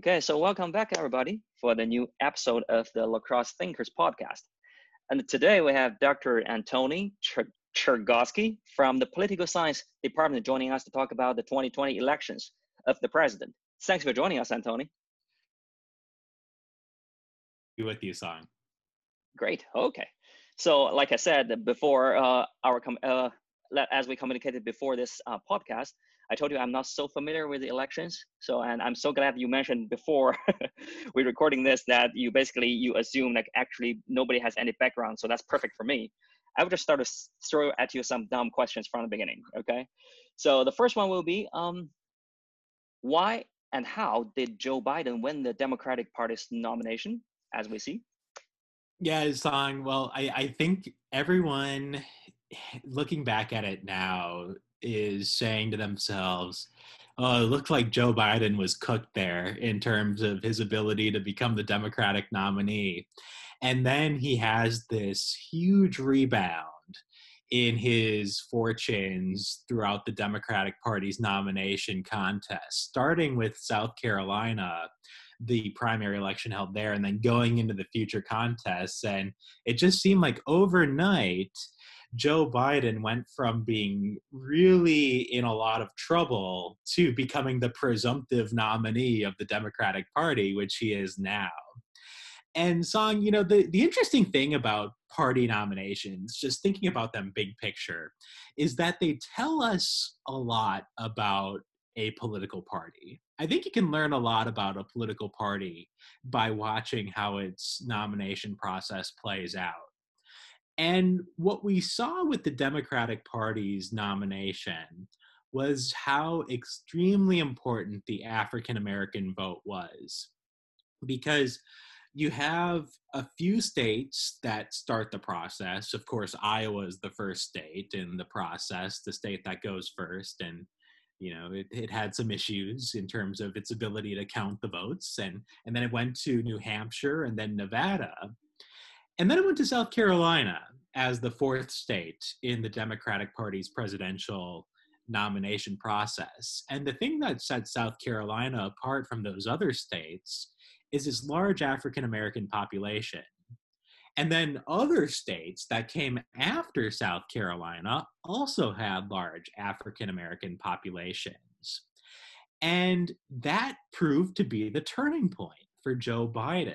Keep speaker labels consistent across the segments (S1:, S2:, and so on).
S1: Okay, so welcome back, everybody, for the new episode of the La Crosse Thinkers podcast. And today we have Dr. Anthony Chergosky from the Political Science Department joining us to talk about the 2020 elections of the president. Thanks for joining us, Anthony.
S2: Be with you, Song.
S1: Great. Okay. So, like I said before, uh, our com- uh, as we communicated before this uh, podcast, I told you I'm not so familiar with the elections. So, and I'm so glad you mentioned before we're recording this that you basically you assume like actually nobody has any background. So that's perfect for me. I would just start to throw at you some dumb questions from the beginning. Okay. So the first one will be, um, why and how did Joe Biden win the Democratic Party's nomination, as we see?
S2: Yeah, Song. Well, I, I think everyone looking back at it now is saying to themselves, oh, it looked like Joe Biden was cooked there in terms of his ability to become the Democratic nominee. And then he has this huge rebound in his fortunes throughout the Democratic Party's nomination contest, starting with South Carolina, the primary election held there, and then going into the future contests. And it just seemed like overnight, Joe Biden went from being really in a lot of trouble to becoming the presumptive nominee of the Democratic Party, which he is now. And Song, you know, the, the interesting thing about party nominations, just thinking about them big picture, is that they tell us a lot about a political party. I think you can learn a lot about a political party by watching how its nomination process plays out. And what we saw with the Democratic Party's nomination was how extremely important the African American vote was. Because you have a few states that start the process. Of course, Iowa is the first state in the process, the state that goes first. And, you know, it, it had some issues in terms of its ability to count the votes. And, and then it went to New Hampshire and then Nevada. And then it went to South Carolina as the fourth state in the Democratic Party's presidential nomination process. And the thing that sets South Carolina apart from those other states is its large African American population. And then other states that came after South Carolina also had large African American populations. And that proved to be the turning point for Joe Biden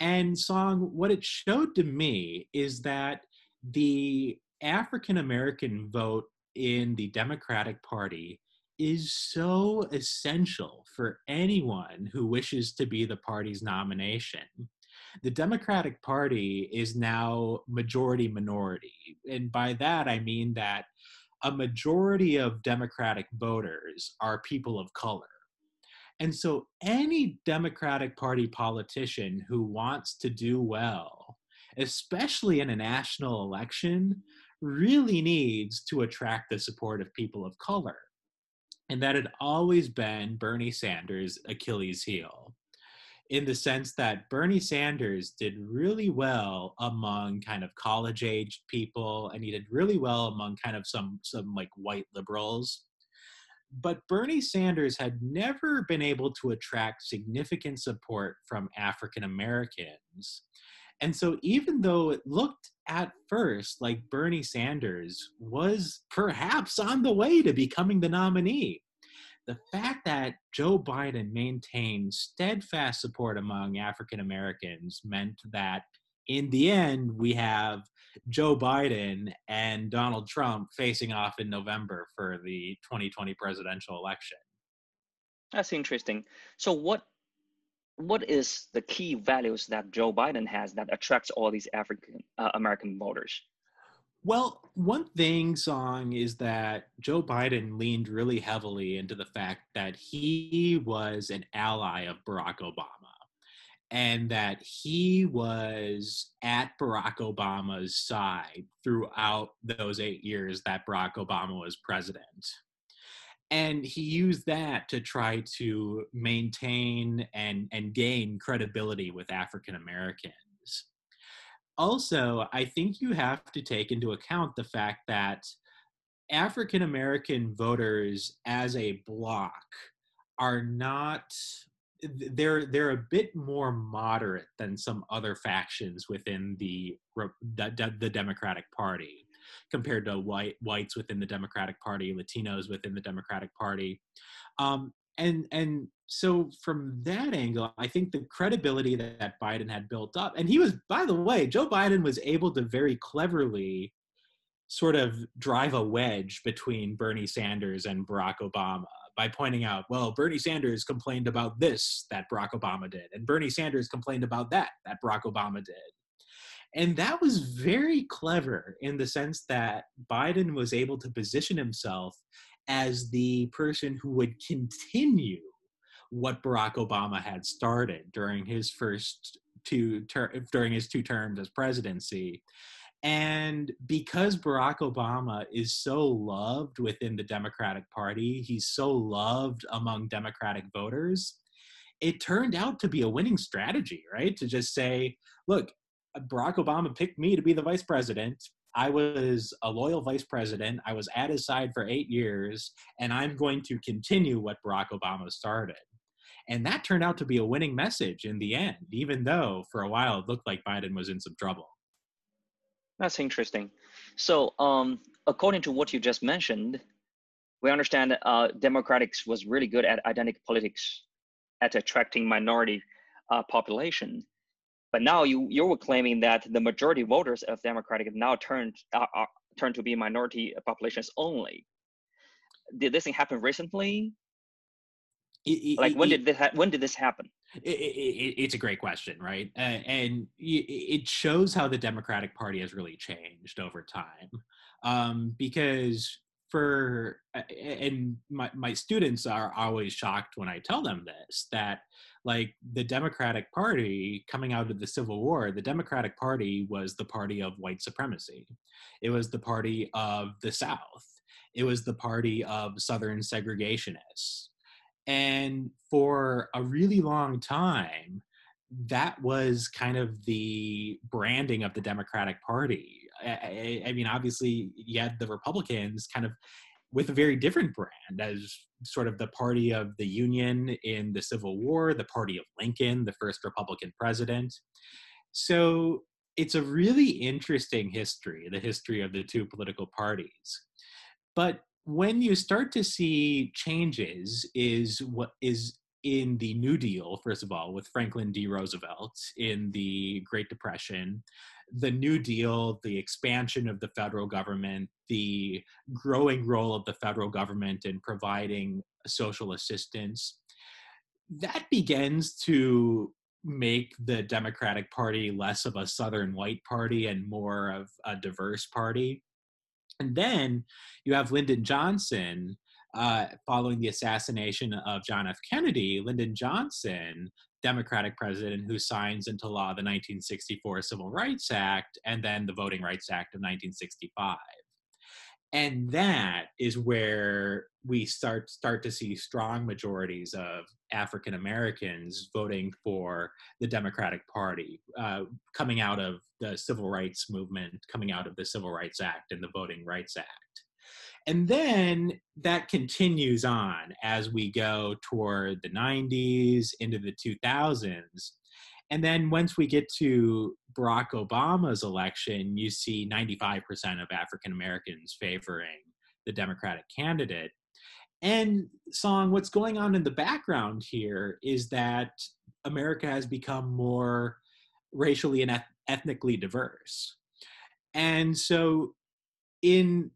S2: and Song, what it showed to me is that the African American vote in the Democratic Party is so essential for anyone who wishes to be the party's nomination. The Democratic Party is now majority minority. And by that, I mean that a majority of Democratic voters are people of color. And so, any Democratic Party politician who wants to do well, especially in a national election, really needs to attract the support of people of color. And that had always been Bernie Sanders' Achilles heel, in the sense that Bernie Sanders did really well among kind of college aged people, and he did really well among kind of some some like white liberals but Bernie Sanders had never been able to attract significant support from African Americans. And so, even though it looked at first like Bernie Sanders was perhaps on the way to becoming the nominee, the fact that Joe Biden maintained steadfast support among African Americans meant that in the end, we have Joe Biden and Donald Trump facing off in November for the 2020 presidential election.
S1: That's interesting. So what what is the key values that Joe Biden has that attracts all these African uh, American voters?
S2: Well, one thing, Song, is that Joe Biden leaned really heavily into the fact that he was an ally of Barack Obama and that he was at Barack Obama's side throughout those eight years that Barack Obama was president. And he used that to try to maintain and, and gain credibility with African Americans. Also, I think you have to take into account the fact that African American voters as a block are not they're they're a bit more moderate than some other factions within the the, the Democratic Party compared to white whites within the Democratic Party, Latinos within the Democratic Party. Um, and and so from that angle, I think the credibility that, that Biden had built up, and he was, by the way, Joe Biden was able to very cleverly sort of drive a wedge between Bernie Sanders and Barack Obama by pointing out, well, Bernie Sanders complained about this that Barack Obama did, and Bernie Sanders complained about that that Barack Obama did. And that was very clever in the sense that Biden was able to position himself as the person who would continue what Barack Obama had started during his first two ter- during his two terms as presidency. And because Barack Obama is so loved within the Democratic Party, he's so loved among Democratic voters, it turned out to be a winning strategy, right? To just say, look, Barack Obama picked me to be the vice president. I was a loyal vice president. I was at his side for eight years, and I'm going to continue what Barack Obama started. And that turned out to be a winning message in the end, even though for a while it looked like Biden was in some trouble.
S1: That's interesting. So, um, according to what you just mentioned, we understand uh, Democrats was really good at identity politics, at attracting minority uh, population. But now you you were claiming that the majority voters of Democratic now turned uh, are, turned to be minority populations only. Did this thing happen recently? It, like when it, did this ha- when did this happen?
S2: It, it's a great question, right? Uh, and it shows how the Democratic Party has really changed over time, um, because for and my my students are always shocked when I tell them this that like the Democratic Party coming out of the Civil War, the Democratic Party was the party of white supremacy. It was the party of the South. It was the party of Southern segregationists. And for a really long time, that was kind of the branding of the Democratic Party. I, I, mean, obviously, you had the Republicans kind of with a very different brand as sort of the party of the Union in the Civil War, the party of Lincoln, the first Republican president. So it's a really interesting history, the history of the two political parties. But when you start to see changes is what is in the New Deal, first of all, with Franklin D. Roosevelt in the Great Depression, the New Deal, the expansion of the federal government, the growing role of the federal government in providing social assistance, that begins to make the Democratic Party less of a Southern white party and more of a diverse party. And then you have Lyndon Johnson uh, following the assassination of John F. Kennedy. Lyndon Johnson, Democratic president who signs into law the 1964 Civil Rights Act and then the Voting Rights Act of 1965 and that is where we start start to see strong majorities of African Americans voting for the Democratic Party, uh, coming out of the civil rights movement, coming out of the Civil Rights Act and the Voting Rights Act. And then that continues on as we go toward the 90s into the 2000s and then once we get to Barack Obama's election, you see 95% of African Americans favoring the Democratic candidate. And Song, what's going on in the background here is that America has become more racially and ethnically diverse. And so in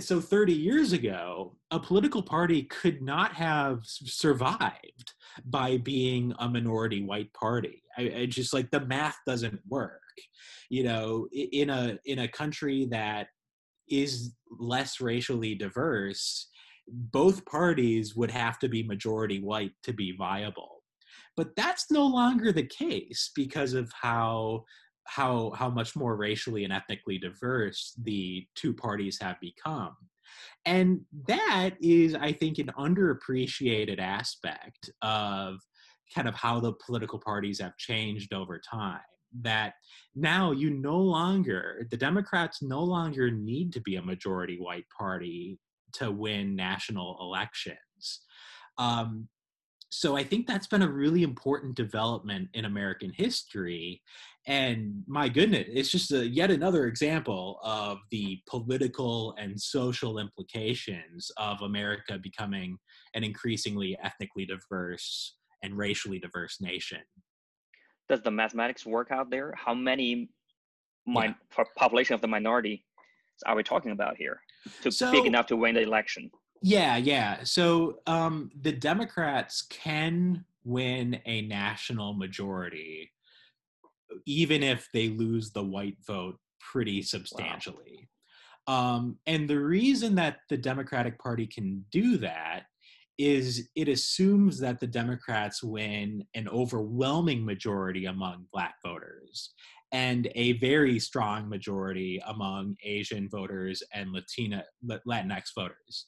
S2: so 30 years ago, a political party could not have survived by being a minority white party. I, I, just like the math doesn't work. You know, in a in a country that is less racially diverse, both parties would have to be majority white to be viable. But that's no longer the case because of how how how much more racially and ethnically diverse the two parties have become and that is i think an underappreciated aspect of kind of how the political parties have changed over time that now you no longer the democrats no longer need to be a majority white party to win national elections um, so I think that's been a really important development in American history. And my goodness, it's just a, yet another example of the political and social implications of America becoming an increasingly ethnically diverse and racially diverse nation.
S1: Does the mathematics work out there? How many my yeah. population of the minority are we talking about here to so, big enough to win the election?
S2: Yeah, yeah. So um, the Democrats can win a national majority, even if they lose the white vote pretty substantially. Wow. Um, and the reason that the Democratic Party can do that is it assumes that the Democrats win an overwhelming majority among Black voters and a very strong majority among Asian voters and Latina Latinx voters.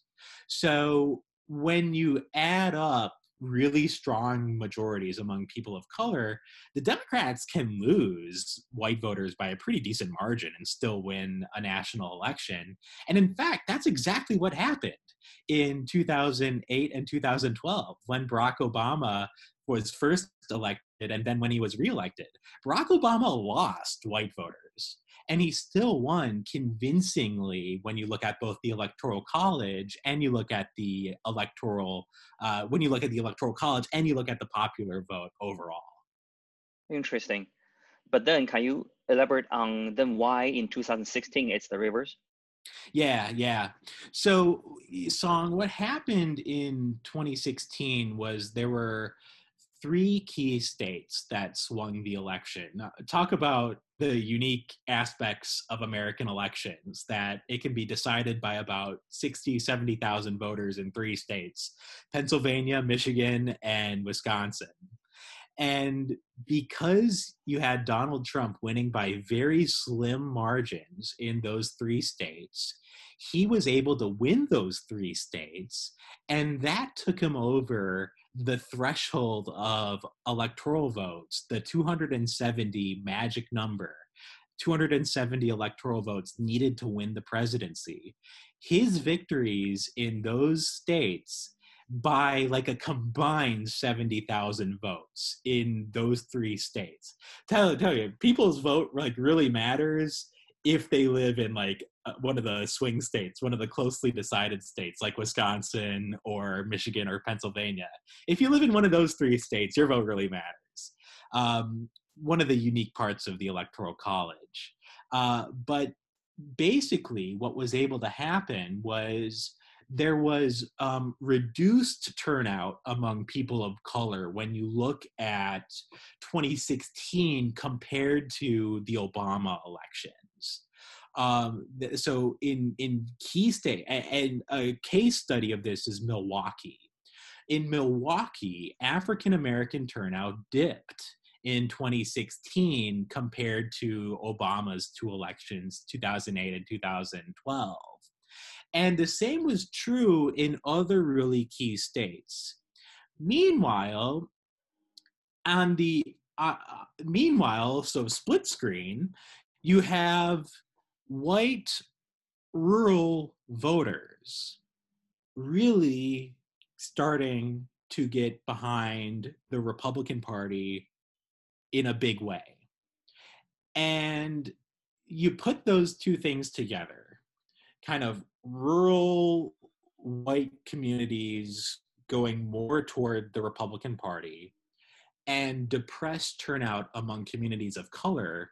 S2: So when you add up really strong majorities among people of color, the Democrats can lose white voters by a pretty decent margin and still win a national election. And in fact, that's exactly what happened in 2008 and 2012 when Barack Obama was first elected and then when he was reelected. Barack Obama lost white voters and he still won convincingly when you look at both the electoral college and you look at the electoral uh, when you look at the electoral college and you look at the popular vote overall
S1: interesting but then can you elaborate on then why in 2016 it's the reverse
S2: yeah, yeah. So, Song, what happened in 2016 was there were three key states that swung the election. Talk about the unique aspects of American elections that it can be decided by about 60, 70,000 voters in three states Pennsylvania, Michigan, and Wisconsin. And because you had Donald Trump winning by very slim margins in those three states, he was able to win those three states. And that took him over the threshold of electoral votes, the 270 magic number, 270 electoral votes needed to win the presidency. His victories in those states by like a combined 70,000 votes in those three states. Tell, tell you, people's vote like really matters if they live in like one of the swing states, one of the closely decided states like Wisconsin or Michigan or Pennsylvania. If you live in one of those three states, your vote really matters. Um, one of the unique parts of the Electoral College. Uh, but basically, what was able to happen was there was um, reduced turnout among people of color when you look at 2016 compared to the Obama elections. Um, so in in key state and a case study of this is Milwaukee. In Milwaukee, African American turnout dipped in 2016 compared to Obama's two elections, 2008 and 2012. And the same was true in other really key states. Meanwhile, on the uh, uh, meanwhile, so split screen, you have white rural voters really starting to get behind the Republican Party in a big way. And you put those two things together, kind of rural white communities going more toward the Republican Party and depressed turnout among communities of color.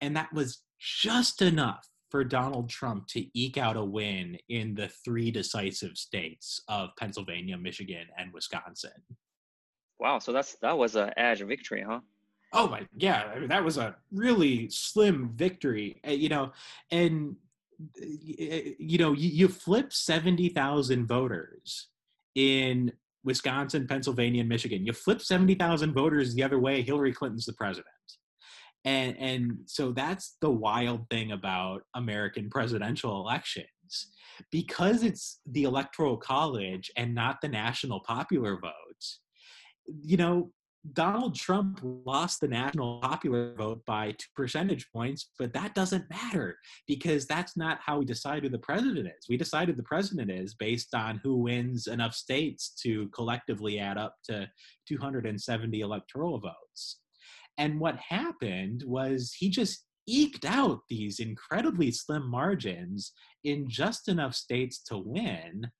S2: And that was just enough for Donald Trump to eke out a win in the three decisive states of Pennsylvania, Michigan, and Wisconsin.
S1: Wow, so that's that was an edge victory, huh?
S2: Oh my, yeah, I mean, that was a really slim victory, eh, you know, and you know, you, you flip 70,000 voters in Wisconsin, Pennsylvania, and Michigan. You flip 70,000 voters the other way, Hillary Clinton's the president. And, and so that's the wild thing about American presidential elections. Because it's the electoral college and not the national popular vote, you know, Donald Trump lost the national popular vote by two percentage points, but that doesn't matter because that's not how we decide who the president is. We decide who the president is based on who wins enough states to collectively add up to 270 electoral votes. And what happened was he just eked out these incredibly slim margins in just enough states to win.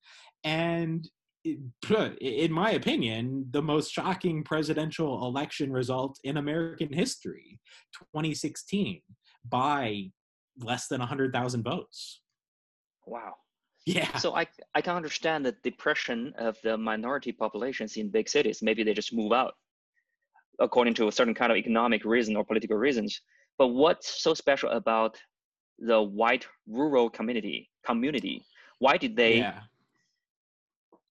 S2: And in my opinion, the most shocking presidential election result in American history, 2016, by less than 100,000 votes.
S1: Wow.
S2: Yeah.
S1: So I, I can understand the depression of the minority populations in big cities. Maybe they just move out according to a certain kind of economic reason or political reasons. But what's so special about the white rural community community? Why did they yeah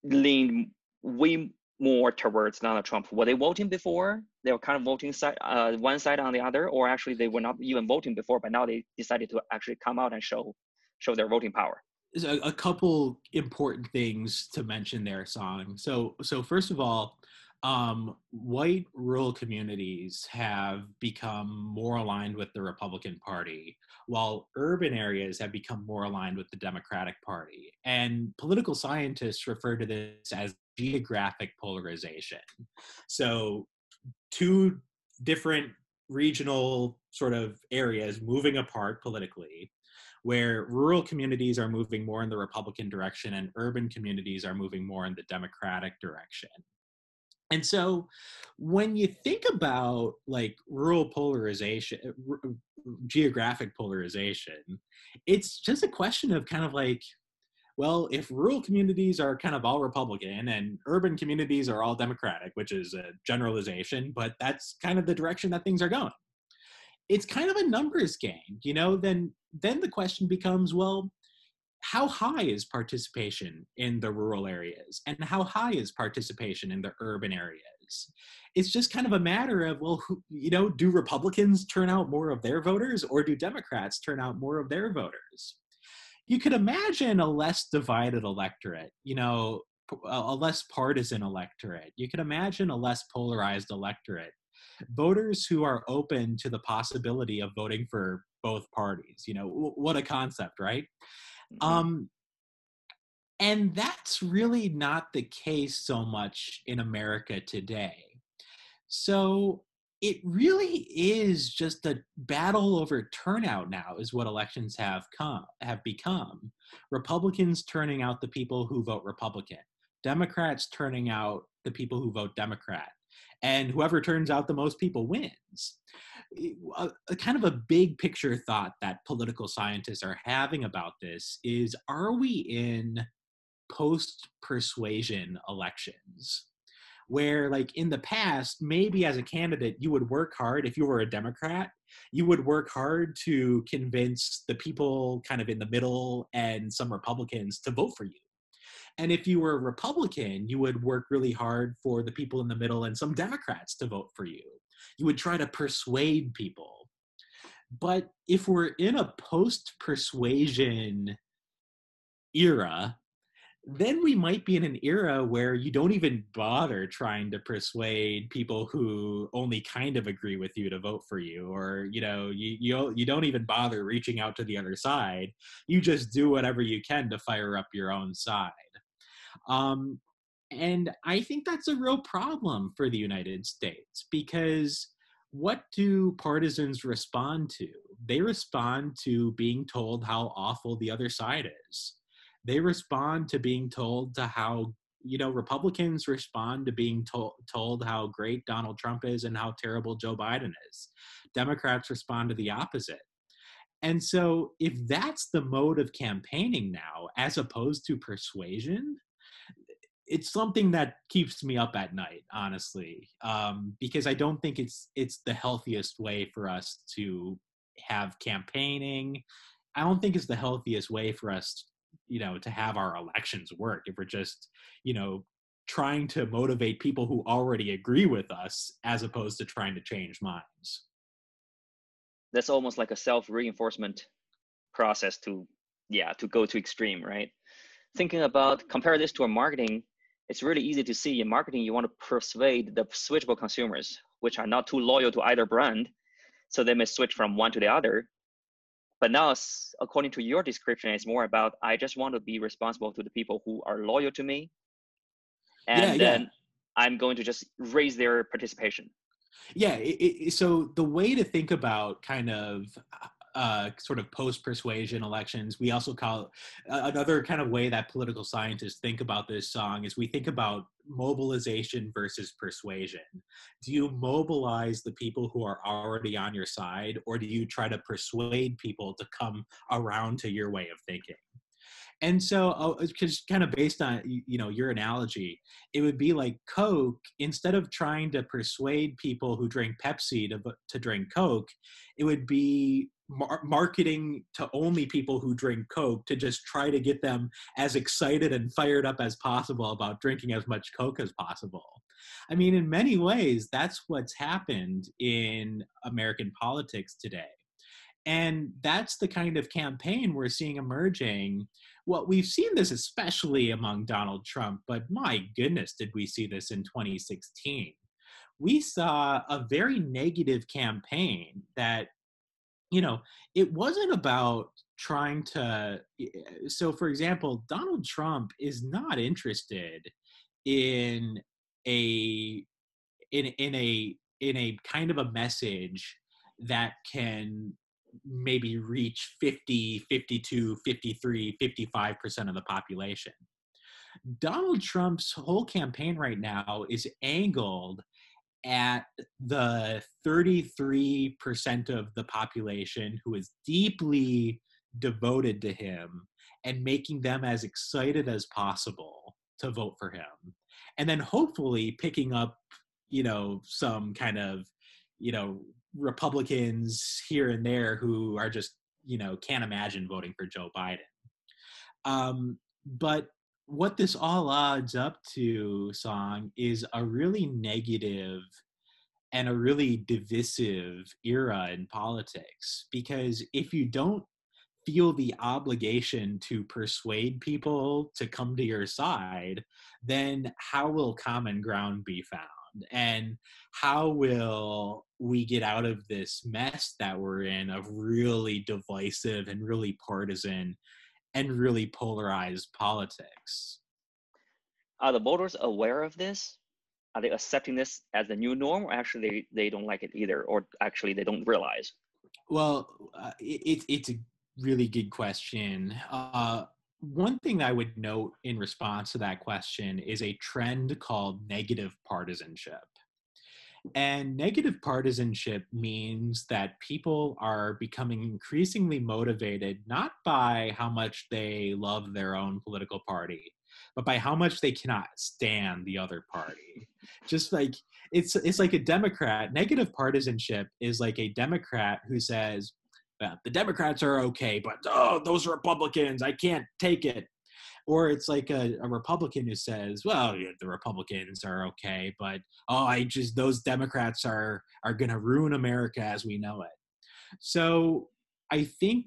S1: lean way more towards Donald Trump. Were they voting before? They were kind of voting side, uh, one side on the other, or actually they were not even voting before, but now they decided to actually come out and show show their voting power.
S2: A, a couple important things to mention there, Song. So, so first of all, um, white rural communities have become more aligned with the Republican Party, while urban areas have become more aligned with the Democratic Party. And political scientists refer to this as geographic polarization. So, two different regional sort of areas moving apart politically where rural communities are moving more in the Republican direction and urban communities are moving more in the Democratic direction. And so when you think about like rural polarization, uh, r- geographic polarization, it's just a question of kind of like, well, if rural communities are kind of all Republican and urban communities are all Democratic, which is a generalization, but that's kind of the direction that things are going. It's kind of a numbers game, you know, then then the question becomes, well, how high is participation in the rural areas and how high is participation in the urban areas? It's just kind of a matter of well who, you know do republicans turn out more of their voters or do democrats turn out more of their voters? You could imagine a less divided electorate you know a less partisan electorate. You could imagine a less polarized electorate. Voters who are open to the possibility of voting for both parties you know what a concept right Mm-hmm. Um, and that's really not the case so much in America today. So it really is just a battle over turnout now is what elections have come have become republicans turning out the people who vote republican democrats turning out the people who vote democrat and whoever turns out the most people wins. A, a, kind of a big picture thought that political scientists are having about this is are we in post persuasion elections? Where like in the past maybe as a candidate you would work hard if you were a democrat you would work hard to convince the people kind of in the middle and some republicans to vote for you and if you were a republican you would work really hard for the people in the middle and some democrats to vote for you. You would try to persuade people. But if we're in a post persuasion era, then we might be in an era where you don't even bother trying to persuade people who only kind of agree with you to vote for you or you know you you, you don't even bother reaching out to the other side. You just do whatever you can to fire up your own side um, and I think that's a real problem for the United States because what do partisans respond to? They respond to being told how awful the other side is. They respond to being told to how you know Republicans respond to being told told how great Donald Trump is and how terrible Joe Biden is. Democrats respond to the opposite. And so if that's the mode of campaigning now as opposed to persuasion, it's something that keeps me up at night honestly um, because i don't think it's it's the healthiest way for us to have campaigning. I don't think it's the healthiest way for us you know to have our elections work if we're just you know trying to motivate people who already agree with us as opposed to trying to change minds.
S1: That's almost like a self-reinforcement process to yeah to go to extreme right? Thinking about compare this to a marketing it's really easy to see in marketing you want to persuade the switchable consumers which are not too loyal to either brand. So they may switch from one to the other. But now according to your description it's more about i just want to be responsible to the people who are loyal to me. And yeah, then yeah. i'm going to just raise their participation.
S2: Yeah it, it, so the way to think about kind of uh, uh, sort of post persuasion elections. We also call uh, another kind of way that political scientists think about this song is we think about mobilization versus persuasion. Do you mobilize the people who are already on your side, or do you try to persuade people to come around to your way of thinking? And so, because uh, kind of based on you know your analogy, it would be like Coke. Instead of trying to persuade people who drink Pepsi to to drink Coke, it would be mar- marketing to only people who drink Coke to just try to get them as excited and fired up as possible about drinking as much Coke as possible. I mean, in many ways, that's what's happened in American politics today. And that's the kind of campaign we're seeing emerging. Well, we've seen this especially among Donald Trump, but my goodness, did we see this in 2016? We saw a very negative campaign that you know, it wasn't about trying to. Eh, so, for example, Donald Trump is not interested in a in in a in a kind of a message that can maybe reach 50 52 53 55% of the population donald trump's whole campaign right now is angled at the 33% of the population who is deeply devoted to him and making them as excited as possible to vote for him. And then hopefully picking up you know some kind of you know republicans here and there who are just you know can't imagine voting for joe biden. Um, but what this all adds up to, Song, is a really negative and a really divisive era in politics. Because if you don't feel the obligation to persuade people to come to your side, then how will common ground be found? And how will we get out of this mess that we're in of really divisive and really partisan and really polarized politics.
S1: Are the voters aware of this? Are they accepting this as the new norm, or actually they, they don't like it either, or actually they don't realize?
S2: Well, uh, it, it's a really good question. Uh, one thing I would note in response to that question is a trend called negative partisanship. And negative partisanship means that people are becoming increasingly motivated not by how much they love their own political party, but by how much they cannot stand the other party. Just like it's it's like a Democrat. Negative partisanship is like a Democrat who says, well, the Democrats are okay, but oh, those Republicans, I can't take it or it's like a, a Republican who says, "Well, yeah, the Republicans are okay, but oh, I just those Democrats are are going to ruin America as we know it." So I think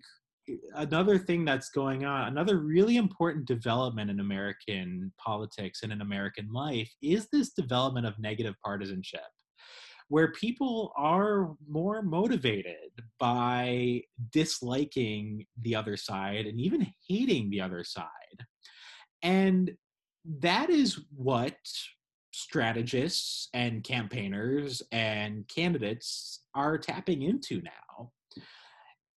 S2: eh, another thing that's going on, another really important development in American politics and in American life is this development of negative partisanship where people are more motivated by disliking the other side and even hating the other side. And that is what strategists and campaigners and candidates are tapping into now.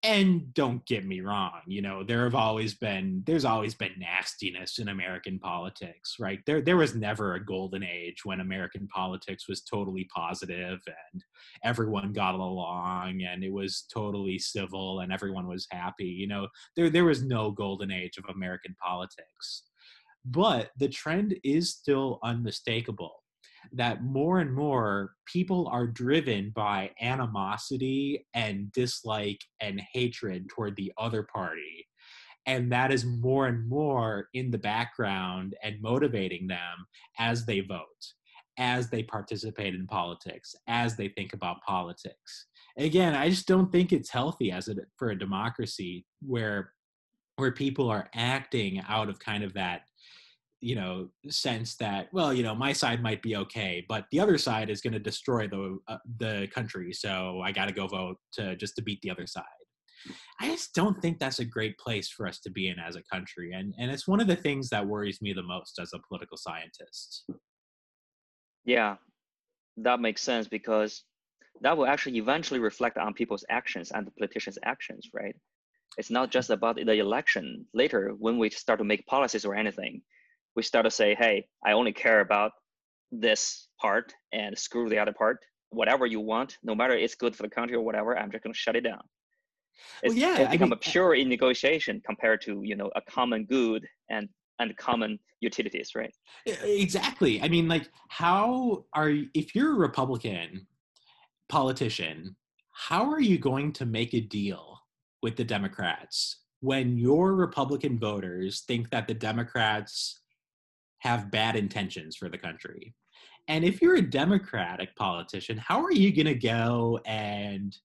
S2: And don't get me wrong you know there have always been there's always been nastiness in american politics right? There there was never a golden age when american politics was totally positive and everyone got along and it was totally civil and everyone was happy you know? There there was no golden age of american politics but the trend is still unmistakable that more and more people are driven by animosity and dislike and hatred toward the other party. And that is more and more in the background and motivating them as they vote, as they participate in politics, as they think about politics. Again, I just don't think it's healthy as a, for a democracy where where people are acting out of kind of that you know sense that well you know my side might be okay but the other side is going to destroy the uh, the country so i got to go vote to just to beat the other side. I just don't think that's a great place for us to be in as a country and and it's one of the things that worries me the most as a political scientist.
S1: Yeah that makes sense because that will actually eventually reflect on people's actions and the politicians actions right? It's not just about the election later when we start to make policies or anything we start to say, hey, I only care about this part and screw the other part. Whatever you want, no matter it's good for the country or whatever, I'm just going to shut it down. It's, well, yeah, it become I mean, a pure in negotiation compared to you know a common good and and common utilities, right?
S2: Exactly. I mean, like, how are if you're a Republican politician, how are you going to make a deal with the Democrats when your Republican voters think that the Democrats have bad intentions for the country. And if you're a Democratic politician, how are you going to go and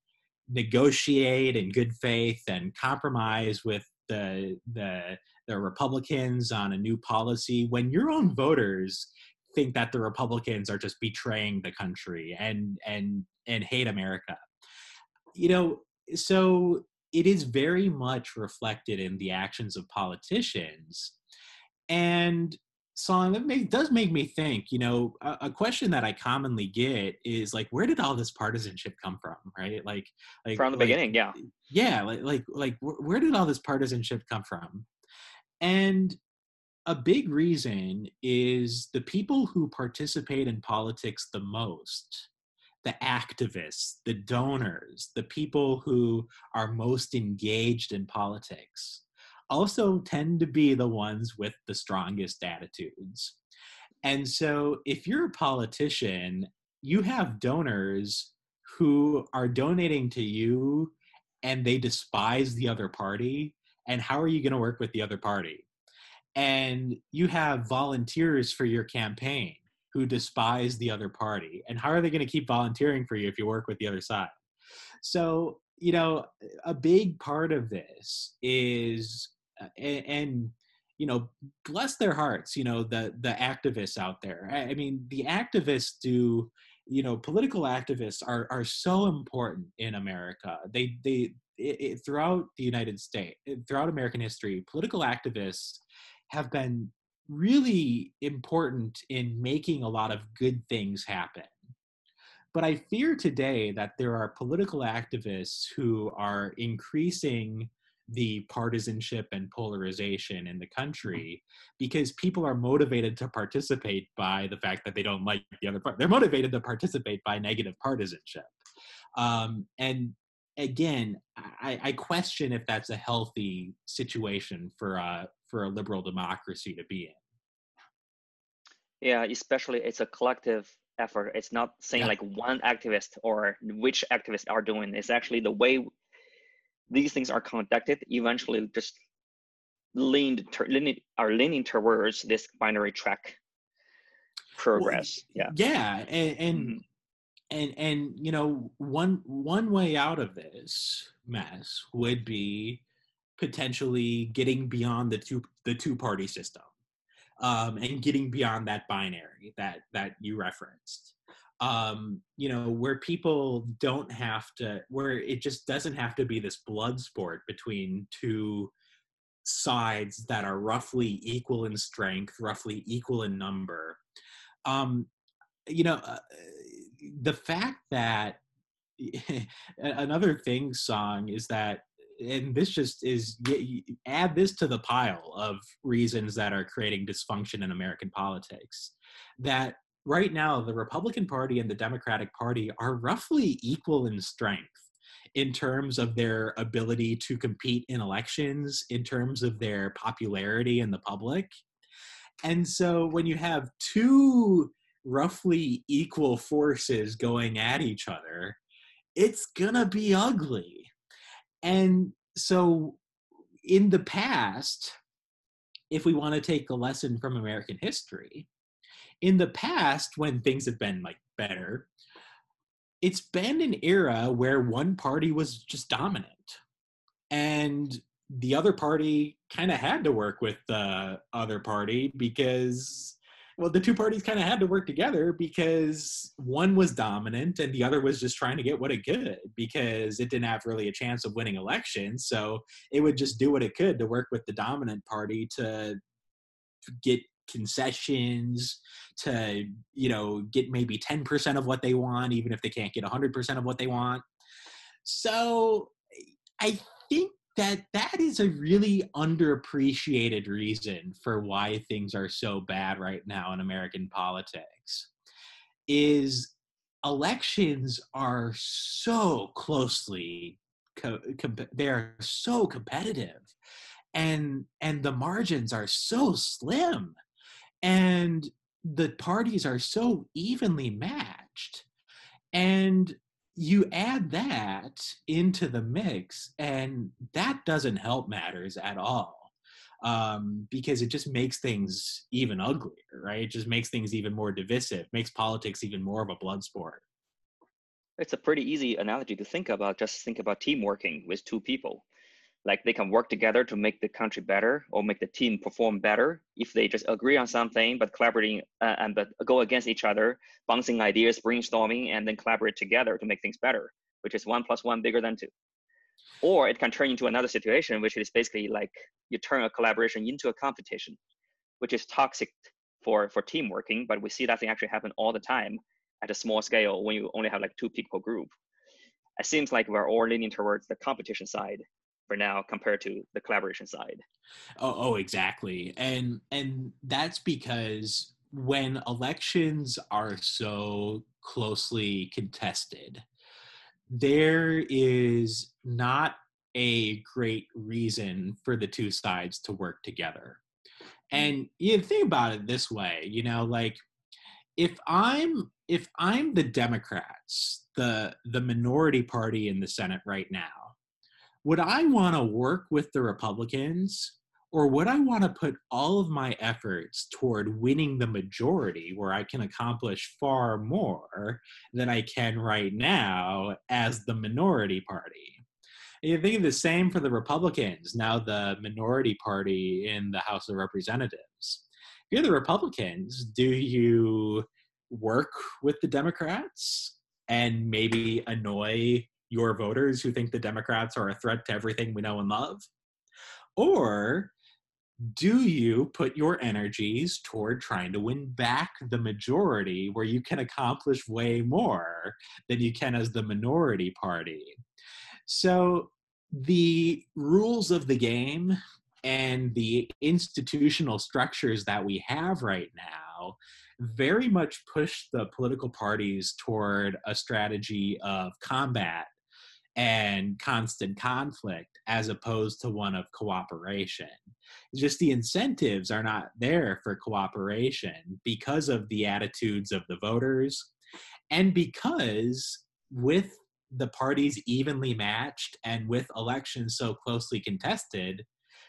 S2: negotiate in good faith and compromise with the, the, the Republicans on a new policy when your own voters think that the Republicans are just betraying the country and and and hate America? You know, so it is very much reflected in the actions of politicians. And song that make, does make me think you know a, a, question that i commonly get is like where did all this partisanship come from right? Like like
S1: from the
S2: like,
S1: beginning yeah.
S2: yeah like like like where did all this partisanship come from? And a big reason is the people who participate in politics the most the activists the donors the people who are most engaged in politics also tend to be the ones with the strongest attitudes. And so if you're a politician, you have donors who are donating to you and they despise the other party. And how are you going to work with the other party? And you have volunteers for your campaign who despise the other party. And how are they going to keep volunteering for you if you work with the other side? So, you know, a big part of this is and, and, you know bless their hearts you know the the activists out there. I, I mean the activists do you know political activists are are so important in america. They they it, it, throughout the united states throughout american history political activists have been really important in making a lot of good things happen. But i fear today that there are political activists who are increasing the partisanship and polarization in the mm-hmm. country because people are motivated to participate by the fact that they don't like the other part. They're motivated to participate by negative partisanship. Um, and again, I, I, question if that's a healthy situation for a, for a liberal democracy to be in.
S1: Yeah, especially it's a collective effort. It's not saying yeah. like one activist or which activists are doing. It's actually the way these things are conducted eventually just leaned leaning, are leaning towards this binary track progress.
S2: Well, yeah. yeah and and, mm-hmm. and and you know one one way out of this mess would be potentially getting beyond the two the two party system um, and getting beyond that binary that that you referenced um, you know, where people don't have to, where it just doesn't have to be this blood sport between two sides that are roughly equal in strength, roughly equal in number. Um, you know, uh, the fact that another thing song is that and this just is add this to the pile of reasons that are creating dysfunction in American politics that right now the Republican Party and the Democratic Party are roughly equal in strength in terms of their ability to compete in elections, in terms of their popularity in the public. And so when you have two roughly equal forces going at each other, it's gonna be ugly. And so in the past, if we want to take a lesson from American history, in the past when things have been like better it's been an era where one party was just dominant and the other party kind of had to work with the other party because well the two parties kind of had to work together because one was dominant and the other was just trying to get what it could because it didn't have really a chance of winning elections so it would just do what it could to work with the dominant party to get concessions to you know get maybe 10% of what they want even if they can't get 100% of what they want. So i think that that is a really underappreciated reason for why things are so bad right now in American politics is elections are so closely co- they're so competitive and and the margins are so slim and the parties are so evenly matched and you add that into the mix and that doesn't help matters at all um, because it just makes things even uglier right? It just makes things even more divisive makes politics even more of a blood sport.
S1: It's a pretty easy analogy to think about just think about team working with two people like they can work together to make the country better or make the team perform better if they just agree on something but collaborating uh, and but go against each other bouncing ideas brainstorming and then collaborate together to make things better which is one plus one bigger than two. Or it can turn into another situation which is basically like you turn a collaboration into a competition which is toxic for for team working but we see that thing actually happen all the time at a small scale when you only have like two people group. It seems like we're all leaning towards the competition side for now compared to the collaboration side.
S2: Oh, oh, exactly. And and that's because when elections are so closely contested, there is not a great reason for the two sides to work together. Hmm. And you think about it this way, you know, like if I'm if I'm the Democrats, the the minority party in the Senate right now, would I want to work with the Republicans or would I want to put all of my efforts toward winning the majority where I can accomplish far more than I can right now as the minority party? you think of the same for the Republicans, now the minority party in the House of Representatives. If you're the Republicans, do you work with the Democrats and maybe annoy your voters who think the Democrats are a threat to everything we know and love? Or do you put your energies toward trying to win back the majority where you can accomplish way more than you can as the minority party? So, the rules of the game and the institutional structures that we have right now very much push the political parties toward a strategy of combat and constant conflict as opposed to one of cooperation. It's just the incentives are not there for cooperation because of the attitudes of the voters and because with the parties evenly matched and with elections so closely contested,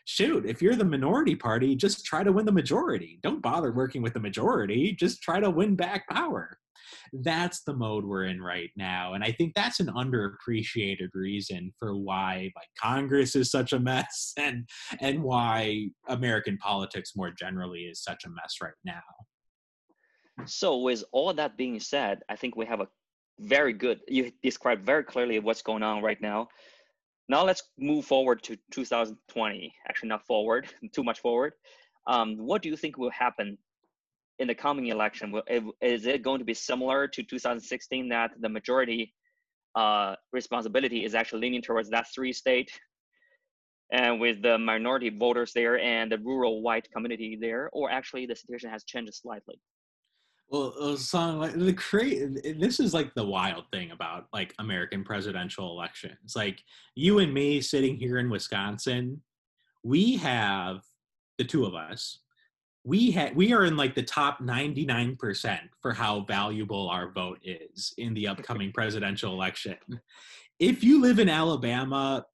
S2: shoot, if you're the minority party, just try to win the majority. Don't bother working with the majority, just try to win back power that's the mode we're in right now and i think that's an underappreciated reason for why like congress is such a mess and and why american politics more generally is such a mess right now.
S1: So with all that being said i think we have a very good you described very clearly what's going on right now. Now let's move forward to 2020 actually not forward too much forward. Um, what do you think will happen in the coming election, is it going to be similar to 2016 that the majority uh, responsibility is actually leaning towards that three state and with the minority voters there and the rural white community there, or actually the situation has changed slightly?
S2: Well, so like the cra- this is like the wild thing about like American presidential elections. Like you and me sitting here in Wisconsin, we have the two of us we had we are in like the top 99% for how valuable our vote is in the upcoming presidential election. If you live in Alabama,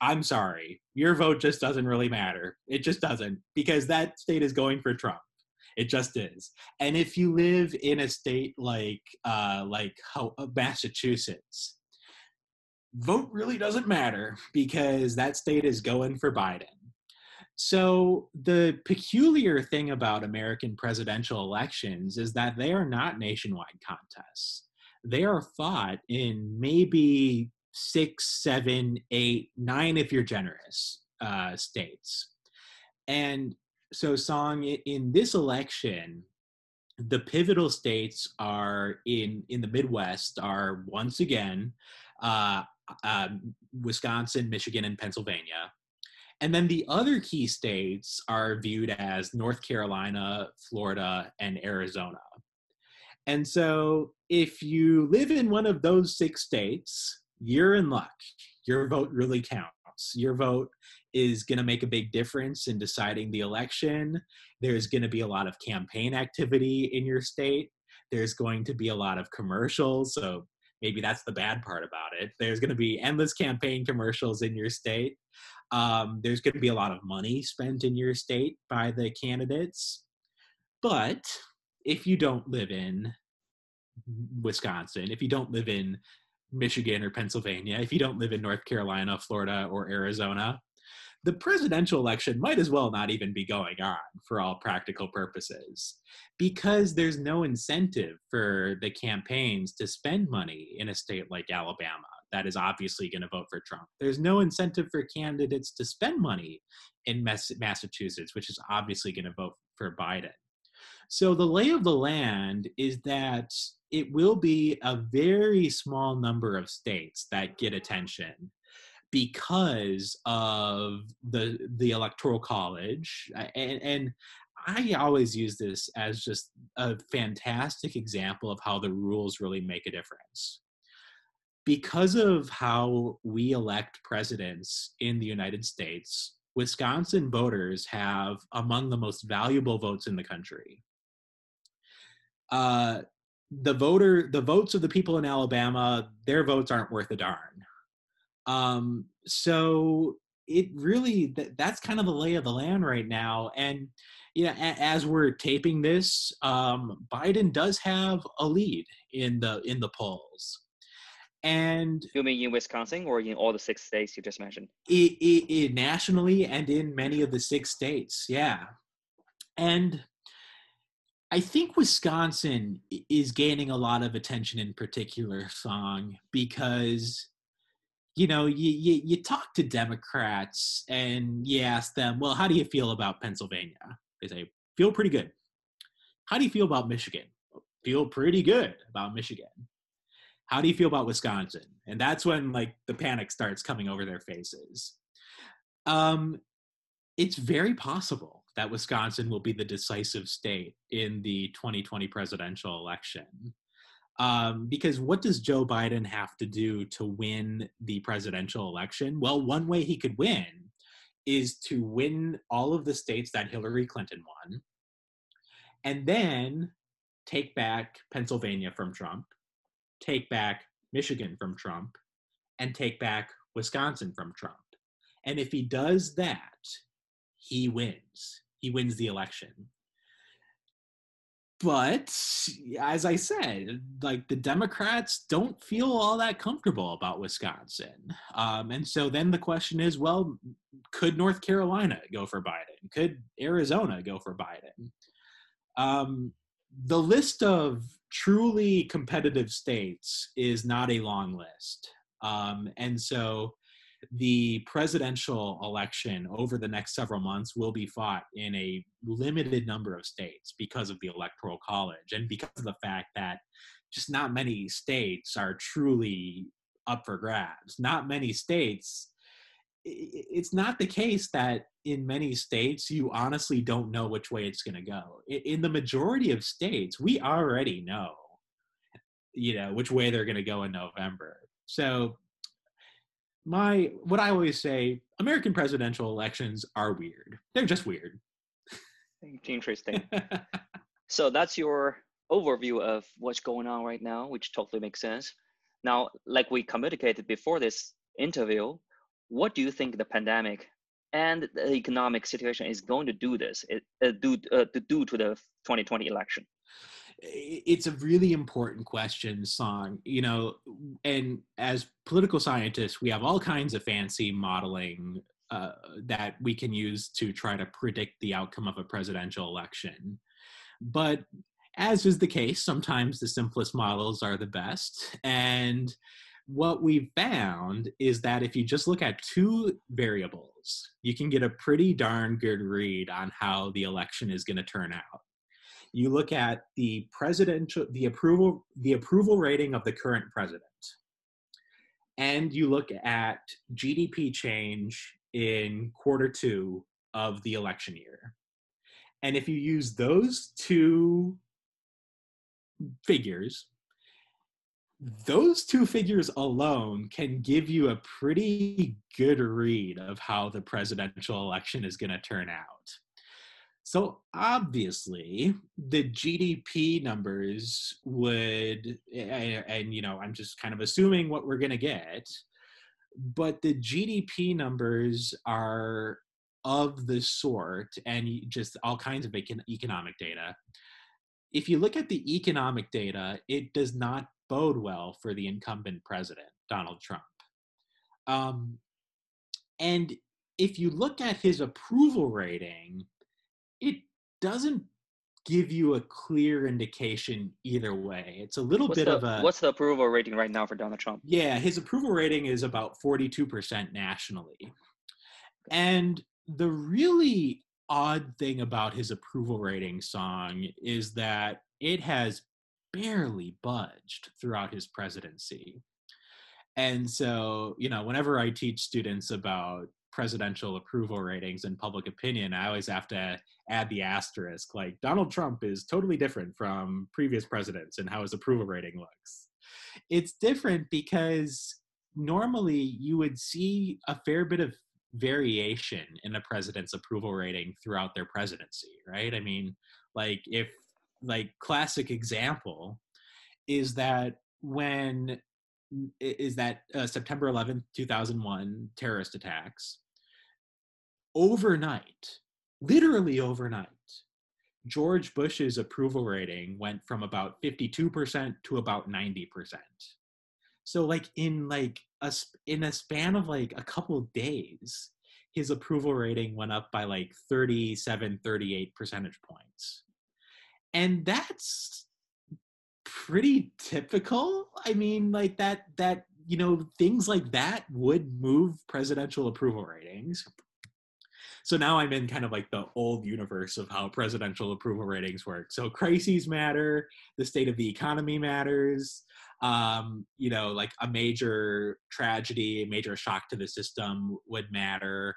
S2: I'm sorry, your vote just doesn't really matter. It just doesn't because that state is going for Trump. It just is. And if you live in a state like uh, like Massachusetts, vote really doesn't matter because that state is going for Biden. So, the peculiar thing about American presidential elections is that they are not nationwide contests. They are fought in maybe six, seven, eight, nine, if you're generous, uh, states. And so, Song, in this election, the pivotal states are in in the Midwest are once again uh, uh, Wisconsin, Michigan, and Pennsylvania. And then the other key states are viewed as North Carolina, Florida, and Arizona. And so if you live in one of those six states, you're in luck. Your vote really counts. Your vote is going to make a big difference in deciding the election. There's going to be a lot of campaign activity in your state. There's going to be a lot of commercials. So maybe that's the bad part about it. There's going to be endless campaign commercials in your state. Um, there's going to be a lot of money spent in your state by the candidates. But if you don't live in Wisconsin, if you don't live in Michigan or Pennsylvania, if you don't live in North Carolina, Florida, or Arizona, the presidential election might as well not even be going on for all practical purposes because there's no incentive for the campaigns to spend money in a state like Alabama that is obviously going to vote for Trump. There's no incentive for candidates to spend money in Massachusetts, which is obviously going to vote for Biden. So the lay of the land is that it will be a very small number of states that get attention because of the the electoral college and, and I always use this as just a fantastic example of how the rules really make a difference because of how we elect presidents in the United States, Wisconsin voters have among the most valuable votes in the country. Uh, the voter, the votes of the people in Alabama, their votes aren't worth a darn. Um, so it really that, that's kind of the lay of the land right now, and you know, a, as we're taping this, um, Biden does have a lead in the in the polls. And
S1: you mean in Wisconsin or in all the six states you just mentioned?
S2: It, it, it nationally and in many of the six states, yeah. And I think Wisconsin is gaining a lot of attention in particular, Song, because you know you, you, you talk to Democrats and you ask them, well, how do you feel about Pennsylvania? They say, feel pretty good. How do you feel about Michigan? Feel pretty good about Michigan how do you feel about Wisconsin? And that's when like the panic starts coming over their faces. Um, it's very possible that Wisconsin will be the decisive state in the 2020 presidential election. Um, because what does Joe Biden have to do to win the presidential election? Well, one way he could win is to win all of the states that Hillary Clinton won, and then take back Pennsylvania from Trump, take back Michigan from Trump and take back Wisconsin from Trump. And if he does that, he wins. He wins the election. But as I said, like the Democrats don't feel all that comfortable about Wisconsin. Um, and so then the question is well, could North Carolina go for Biden? Could Arizona go for Biden? Um, the list of truly competitive states is not a long list. Um, and so the presidential election over the next several months will be fought in a limited number of states because of the electoral college and because of the fact that just not many states are truly up for grabs. Not many states it's not the case that in many states you honestly don't know which way it's going to go in the majority of states we already know you know which way they're going to go in november. So my what i always say american presidential elections are weird. They're just weird.
S1: Interesting so that's your overview of what's going on right now which totally makes sense. Now like we communicated before this interview what do you think the pandemic and the economic situation is going to do this uh, do uh, to do to the 2020 election?
S2: It's a really important question song. You know and as political scientists we have all kinds of fancy modeling uh, that we can use to try to predict the outcome of a presidential election. But as is the case sometimes the simplest models are the best. And what we've found is that if you just look at two variables you can get a pretty darn good read on how the election is going to turn out. You look at the presidential the approval the approval rating of the current president. And you look at gdp change in quarter two of the election year. And if you use those two figures those two figures alone can give you a pretty good read of how the presidential election is going to turn out so obviously, the GDP numbers would, and, and, you know, I'm just kind of assuming what we're going to get, but the GDP numbers are of the sort, and just all kinds of economic data. If you look at the economic data, it does not bode well for the incumbent president, Donald Trump. Um, and if you look at his approval rating, it doesn't give you a clear indication either way. It's a little
S1: what's
S2: bit
S1: the,
S2: of a
S1: what's the approval rating right now for Donald Trump?
S2: Yeah, his approval rating is about 42% nationally. And the really odd thing about his approval rating song is that it has barely budged throughout his presidency. And so, you know, whenever I teach students about presidential approval ratings and public opinion, I always have to add the asterisk. Like Donald Trump is totally different from previous presidents and how his approval rating looks. It's different because normally you would see a fair bit of variation in a president's approval rating throughout their presidency, right? I mean, like if like classic example is that when is that uh, September 11th, 2001 terrorist attacks. Overnight, literally overnight, George Bush's approval rating went from about 52% to about 90%. So like in like a in a span of like a couple days, his approval rating went up by like 37 38 percentage points. And that's pretty typical. I mean, like that that you know things like that would move presidential approval ratings. So now I'm in kind of like the old universe of how presidential approval ratings work. So crises matter, the state of the economy matters. Um, you know, like a major tragedy, a major shock to the system would matter.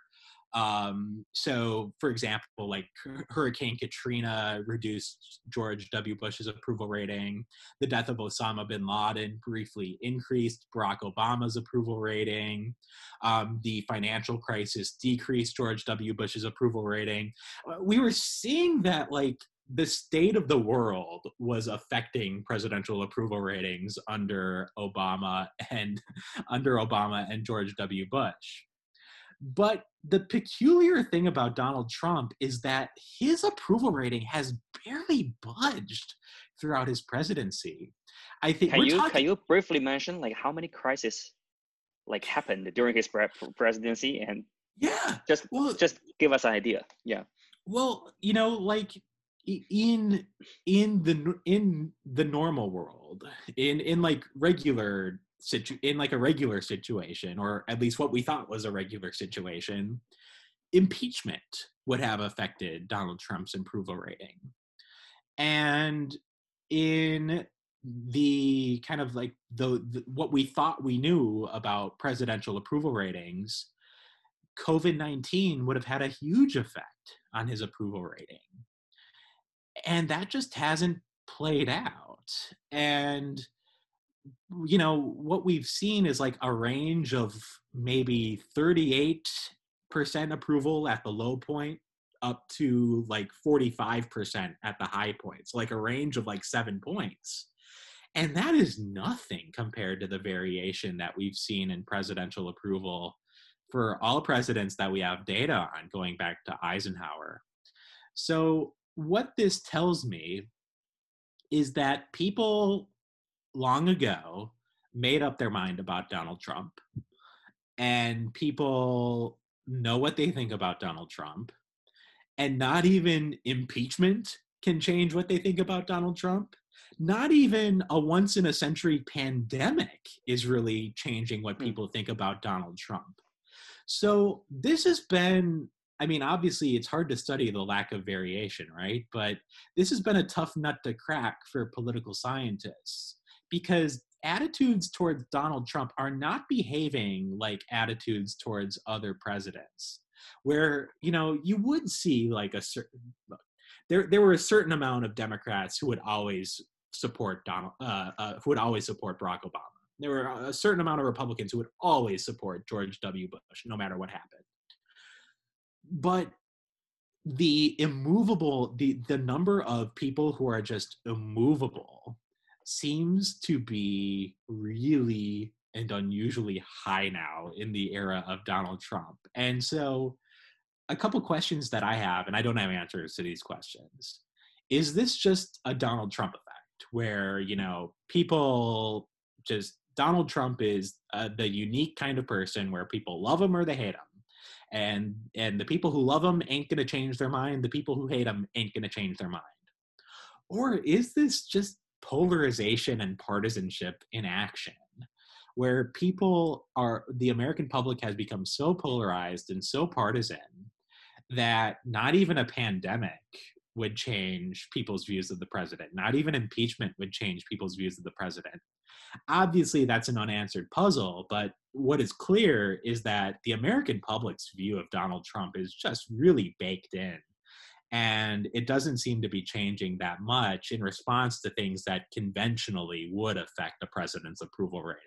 S2: Um, so, for example, like Hurricane Katrina reduced George W. Bush's approval rating. The death of Osama bin Laden briefly increased Barack Obama's approval rating. Um, the financial crisis decreased George W. Bush's approval rating. Uh, we were seeing that, like, the state of the world was affecting presidential approval ratings under Obama and under Obama and George W. Bush. But the peculiar thing about Donald Trump is that his approval rating has barely budged throughout his presidency. I think
S1: can you talking, can you briefly mention like how many crises like happened during his pre- presidency? And
S2: yeah
S1: just well, just give us an idea. Yeah.
S2: Well you know like in in the in the normal world in in like regular situ in like a regular situation, or at least what we thought was a regular situation, impeachment would have affected Donald Trump's approval rating. And in the kind of like the, the, what we thought we knew about presidential approval ratings covid-19 would have had a huge effect on his approval rating and that just hasn't played out and you know what we've seen is like a range of maybe 38% approval at the low point up to like 45% at the high point so like a range of like seven points. And that is nothing compared to the variation that we've seen in presidential approval for all presidents that we have data on going back to eisenhower. So what this tells me is that people long ago made up their mind about Donald Trump, and people know what they think about Donald Trump, and not even impeachment can change what they think about Donald Trump. Not even a once in a century pandemic is really changing what
S1: Hmm.
S2: people think about Donald Trump. So this has been I mean, obviously, it's hard to study the lack of variation, right? But this has been a tough nut to crack for political scientists because attitudes towards Donald Trump are not behaving like attitudes towards other presidents, where, you know, you would see like a certain, there, there were a certain amount of Democrats who would always support Donald, uh, uh, who would always support Barack Obama. There were a certain amount of Republicans who would always support George W. Bush, no matter what happened but the immovable the the number of people who are just immovable seems to be really and unusually high now in the era of Donald Trump. And so a couple questions that I have and I don't have answers to these questions. Is this just a Donald Trump effect where, you know, people just Donald Trump is uh, the unique kind of person where people love him or they hate him and and the people who love him ain't going to change their mind the people who hate him ain't going to change their mind or is this just polarization and partisanship in action where people are the american public has become so polarized and so partisan that not even a pandemic would change people's views of the president. Not even impeachment would change people's views of the president. Obviously that's an unanswered puzzle but what is clear is that the american public's view of donald trump is just really baked in and it doesn't seem to be changing that much in response to things that conventionally would affect the president's approval rating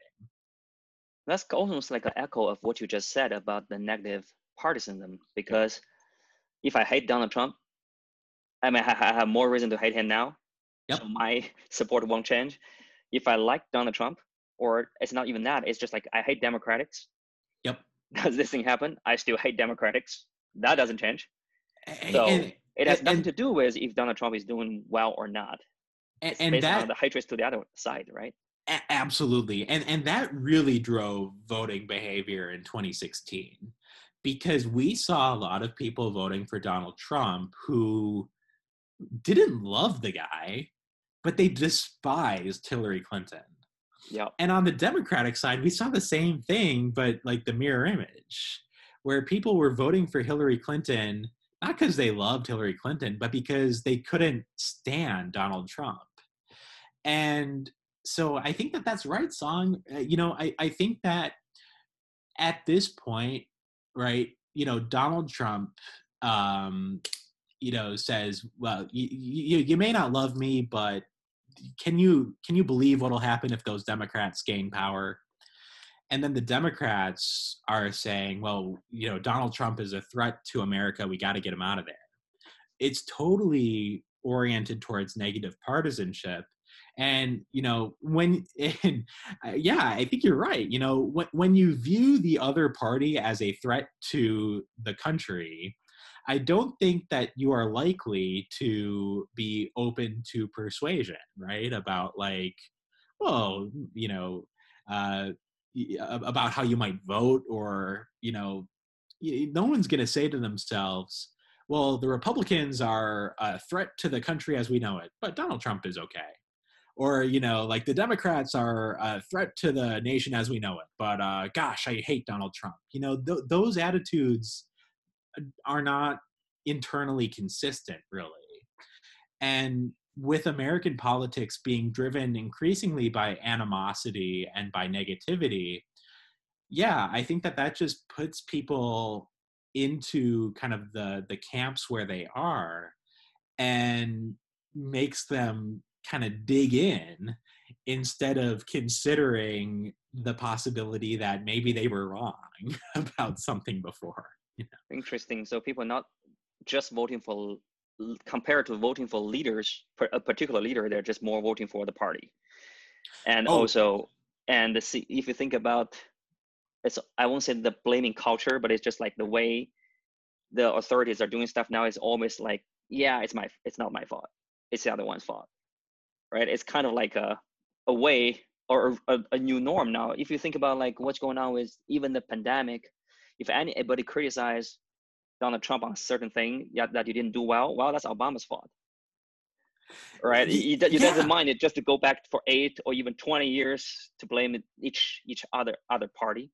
S1: That's almost like an echo of what you just said about the negative partisanism. Because if I hate Donald Trump, I mean, I I have more reason to hate him now.
S2: Yep.
S1: So my support won't change. If I like Donald Trump, or it's not even that, it's just like I hate Democrats.
S2: Yep.
S1: Does this thing happen? I still hate Democrats. That doesn't change. So
S2: and,
S1: it has
S2: and-
S1: nothing to do with if Donald Trump is doing well or not.
S2: and,
S1: It's
S2: and
S1: based
S2: that
S1: on the hatred to the other side, right?
S2: A- absolutely and and that really drove voting behavior in 2016 because we saw a lot of people voting for Donald Trump who didn't love the guy but they despised Hillary Clinton
S1: Yeah.
S2: and on the democratic side we saw the same thing but like the mirror image where people were voting for Hillary Clinton not because they loved Hillary Clinton but because they couldn't stand Donald Trump and so I think that that's right, Song. Uh, you know, I, I think that at this point, right, you know, Donald Trump, um, you know, says, well, you, you, you may not love me, but can you can you believe what'll happen if those Democrats gain power? And then the Democrats are saying, well, you know, Donald Trump is a threat to America. We got to get him out of there. It's totally oriented towards negative partisanship and you know when and, uh, yeah i think you're right you know when, when you view the other party as a threat to the country i don't think that you are likely to be open to persuasion right about like well you know uh about how you might vote or you know no one's going to say to themselves well the republicans are a threat to the country as we know it but donald trump is okay. Or you know like the democrats are a threat to the nation as we know it but uh, gosh i hate donald trump. You know th- those attitudes uh, are not internally consistent really. And with american politics being driven increasingly by animosity and by negativity yeah i think that that just puts people into kind of the the camps where they are and makes them kind of dig in instead of considering the possibility that maybe they were wrong about something before.
S1: Interesting. So people are not just voting for compared to voting for leaders, a particular leader, they're just more voting for the party. And
S2: Oh.
S1: also, and see, if you think about, it's I won't say the blaming culture, but it's just like the way the authorities are doing stuff now is always like, yeah, it's my, it's not my fault, it's the other one's fault, right? It's kind of like a a way or a, a new norm now. If you think about like what's going on with even the pandemic, if anybody criticize Donald Trump on a certain thing yeah, that you didn't do well, well, that's Obama's fault. Right? You, you yeah. doesn't mind it just to go back for eight or even 20 years to blame each each other other party,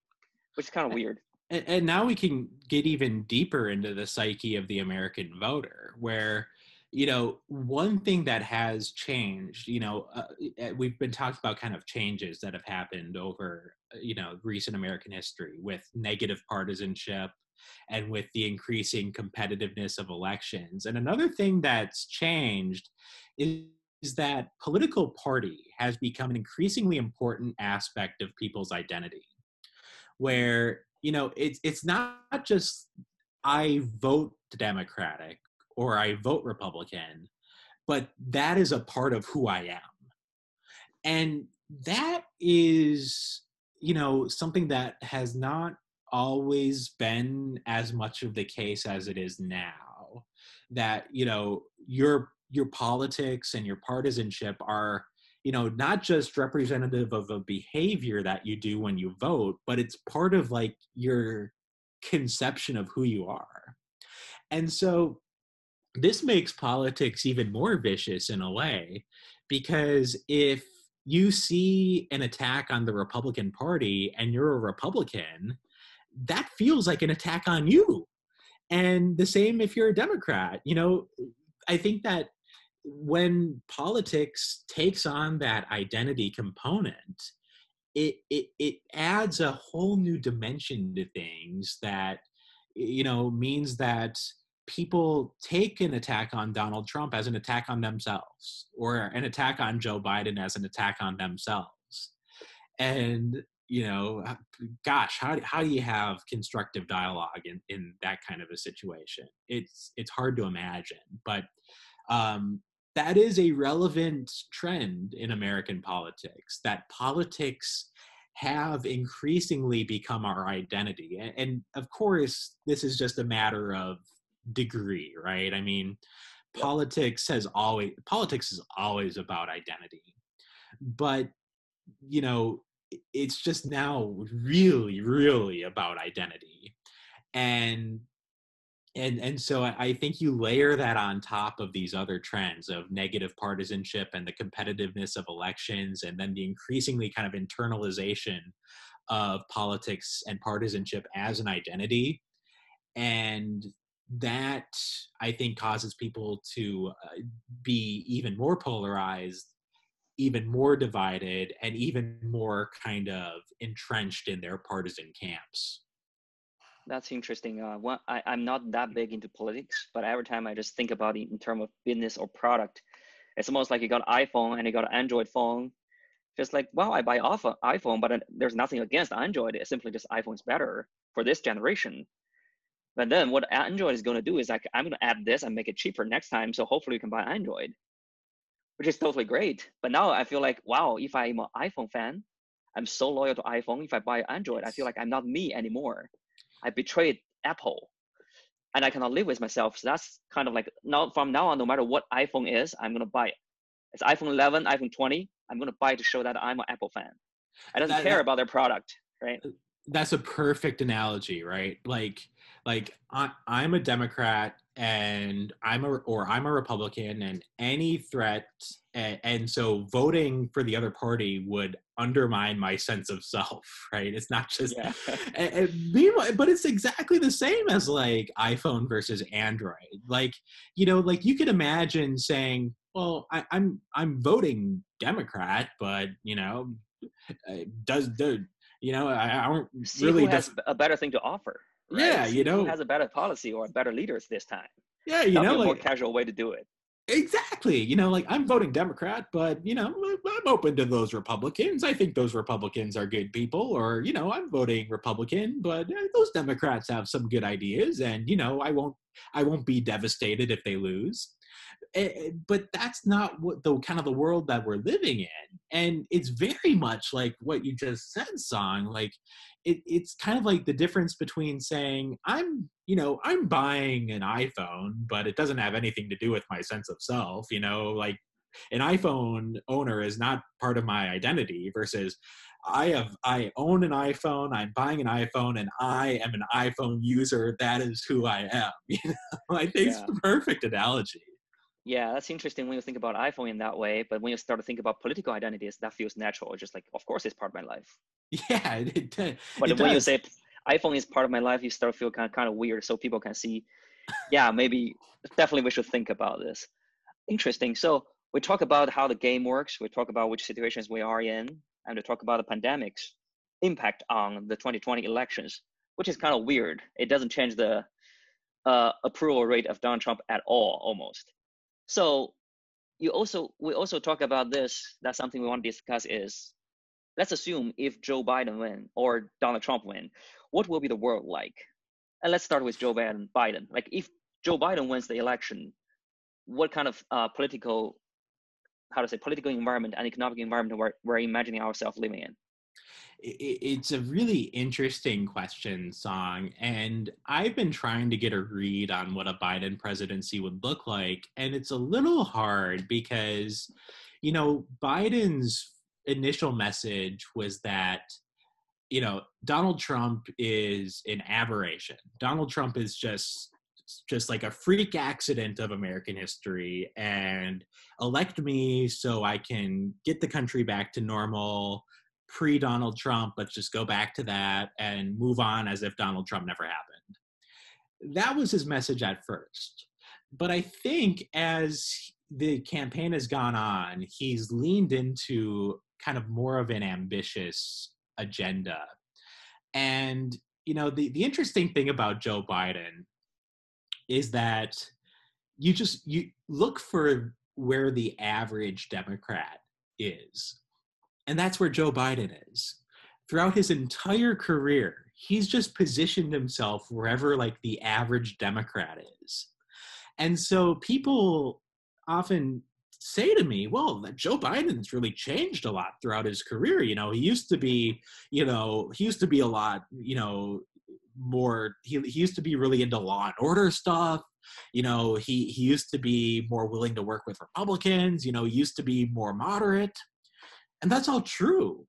S1: which is kind of weird.
S2: And, and now we can get even deeper into the psyche of the American voter, where you know one thing that has changed you know uh, eh, we've been talking about kind of changes that have happened over you know recent american history with negative partisanship and with the increasing competitiveness of elections. And another thing that's changed is, is that political party has become an increasingly important aspect of people's identity, where you know it's it's not just I vote Democratic or I vote Republican, but that is a part of who I am. And that is, you know, something that has not always been as much of the case as it is now that you know your your politics and your partisanship are you know not just representative of a behavior that you do when you vote but it's part of like your conception of who you are. And so this makes politics even more vicious in a way because if you see an attack on the republican party and you're a republican that feels like an attack on you. And the same if you're a Democrat. You know, I think that when politics takes on that identity component, it, it it adds a whole new dimension to things that you know means that people take an attack on Donald Trump as an attack on themselves or an attack on Joe Biden as an attack on themselves. And you know gosh how, how do you have constructive dialogue in, in that kind of a situation? It's it's hard to imagine but um, that is a relevant trend in american politics that politics have increasingly become our identity and, and of course this is just a matter of degree right? I mean politics has always politics is always about identity but you know it's just now really really about identity. And and and so I think you layer that on top of these other trends of negative partisanship and the competitiveness of elections, and then the increasingly kind of internalization of politics and partisanship as an identity, and that I think causes people to uh, be even more polarized even more divided and even more kind of entrenched in their partisan camps.
S1: That's interesting. Uh, I, I'm not that big into politics, but every time I just think about it in terms of business or product, it's almost like you got an iPhone and you got an Android phone. Just like, wow, I buy off an iPhone, but there's nothing against Android. It's simply just iPhone's better for this generation. But then what Android is going to do is like, I'm going to add this and make it cheaper next time. So hopefully you can buy Android which is totally great. But now I feel like, wow, if I'm an iPhone fan, I'm so loyal to iPhone. If I buy Android, I feel like I'm not me anymore. I betrayed Apple, and I cannot live with myself. So that's kind of like now from now on, no matter what iPhone is, I'm gonna buy it. It's iPhone 11, iPhone 20. I'm gonna buy to show that I'm an Apple fan. I don't care that, about their product, right?
S2: That's a perfect analogy, right? Like, like I, I'm a Democrat and I'm a or I'm a Republican, and any threat, and, and, so voting for the other party would undermine my sense of self. Right? It's not just, yeah. and, and meanwhile, but it's exactly the same as like iPhone versus Android. Like you know, like you could imagine saying, "Well, I, I'm I'm voting Democrat, but you know, uh, does the you know I, I don't
S1: See
S2: really
S1: who has a better thing to offer."
S2: Right? Yeah, you know,
S1: Who has a better policy or better leaders this time.
S2: Yeah, you That'll
S1: know,
S2: like,
S1: more casual way to do it.
S2: Exactly. You know, like I'm voting Democrat, but you know, I'm open to those Republicans. I think those Republicans are good people, or you know, I'm voting Republican, but eh, those Democrats have some good ideas, and you know, I won't, I won't be devastated if they lose. Eh, eh, but that's not what the kind of the world that we're living in and it's very much like what you just said song like it, it's kind of like the difference between saying i'm you know i'm buying an iphone but it doesn't have anything to do with my sense of self you know like an iPhone owner is not part of my identity versus I have I own an iPhone, I'm buying an iPhone, and I am an iPhone user. That is who I am. You know, I think yeah. it's the perfect analogy.
S1: Yeah, that's interesting when you think about iPhone in that way. But when you start to think about political identities, that feels natural. Just like, of course, it's part of my life.
S2: Yeah, it, it,
S1: but
S2: it
S1: when
S2: does.
S1: you say iPhone is part of my life, you start to feel kind of, kind of weird. So people can see, yeah, maybe definitely we should think about this. Interesting. So we talk about how the game works. We talk about which situations we are in, and we talk about the pandemic's impact on the 2020 elections, which is kind of weird. It doesn't change the uh, approval rate of Donald Trump at all, almost. So you also we also talk about this. That's something we want to discuss. Is let's assume if Joe Biden win or Donald Trump win, what will be the world like? And let's start with Joe Biden. Biden, like if Joe Biden wins the election, what kind of uh, political, how to say, political environment and economic environment we're, we're imagining ourselves living in?
S2: It's a really interesting question, Song. And I've been trying to get a read on what a Biden presidency would look like. And it's a little hard because, you know, Biden's initial message was that, you know, Donald Trump is an aberration. Donald Trump is just just like a freak accident of American history and elect me so I can get the country back to normal pre Donald Trump, let's just go back to that and move on as if Donald Trump never happened. That was his message at first. But I think as the campaign has gone on, he's leaned into kind of more of an ambitious agenda. And, you know, the, the interesting thing about Joe Biden is that you just you look for where the average Democrat is and that's where Joe Biden is. Throughout his entire career, he's just positioned himself wherever like the average Democrat is. And so people often say to me, well, that Joe Biden's really changed a lot throughout his career. You know, he used to be, you know, he used to be a lot, you know, more he, he used to be really into law and order stuff you know he he used to be more willing to work with republicans you know he used to be more moderate and that's all true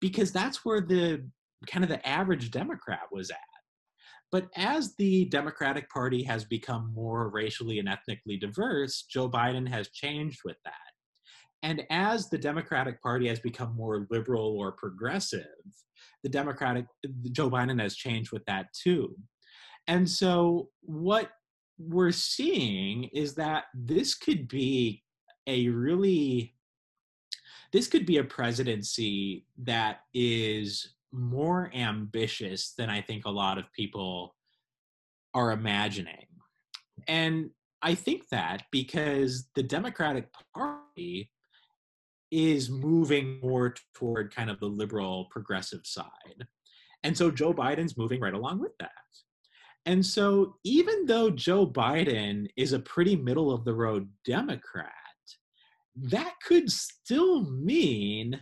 S2: because that's where the kind of the average Democrat was at. But as the Democratic Party has become more racially and ethnically diverse, Joe Biden has changed with that. And as the Democratic Party has become more liberal or progressive, the Democratic Joe Biden has changed with that too. And so what we're seeing is that this could be a really this could be a presidency that is more ambitious than I think a lot of people are imagining. And I think that because the Democratic Party is moving more toward kind of the liberal progressive side. And so Joe Biden's moving right along with that. And so even though Joe Biden is a pretty middle of the road Democrat, that could still mean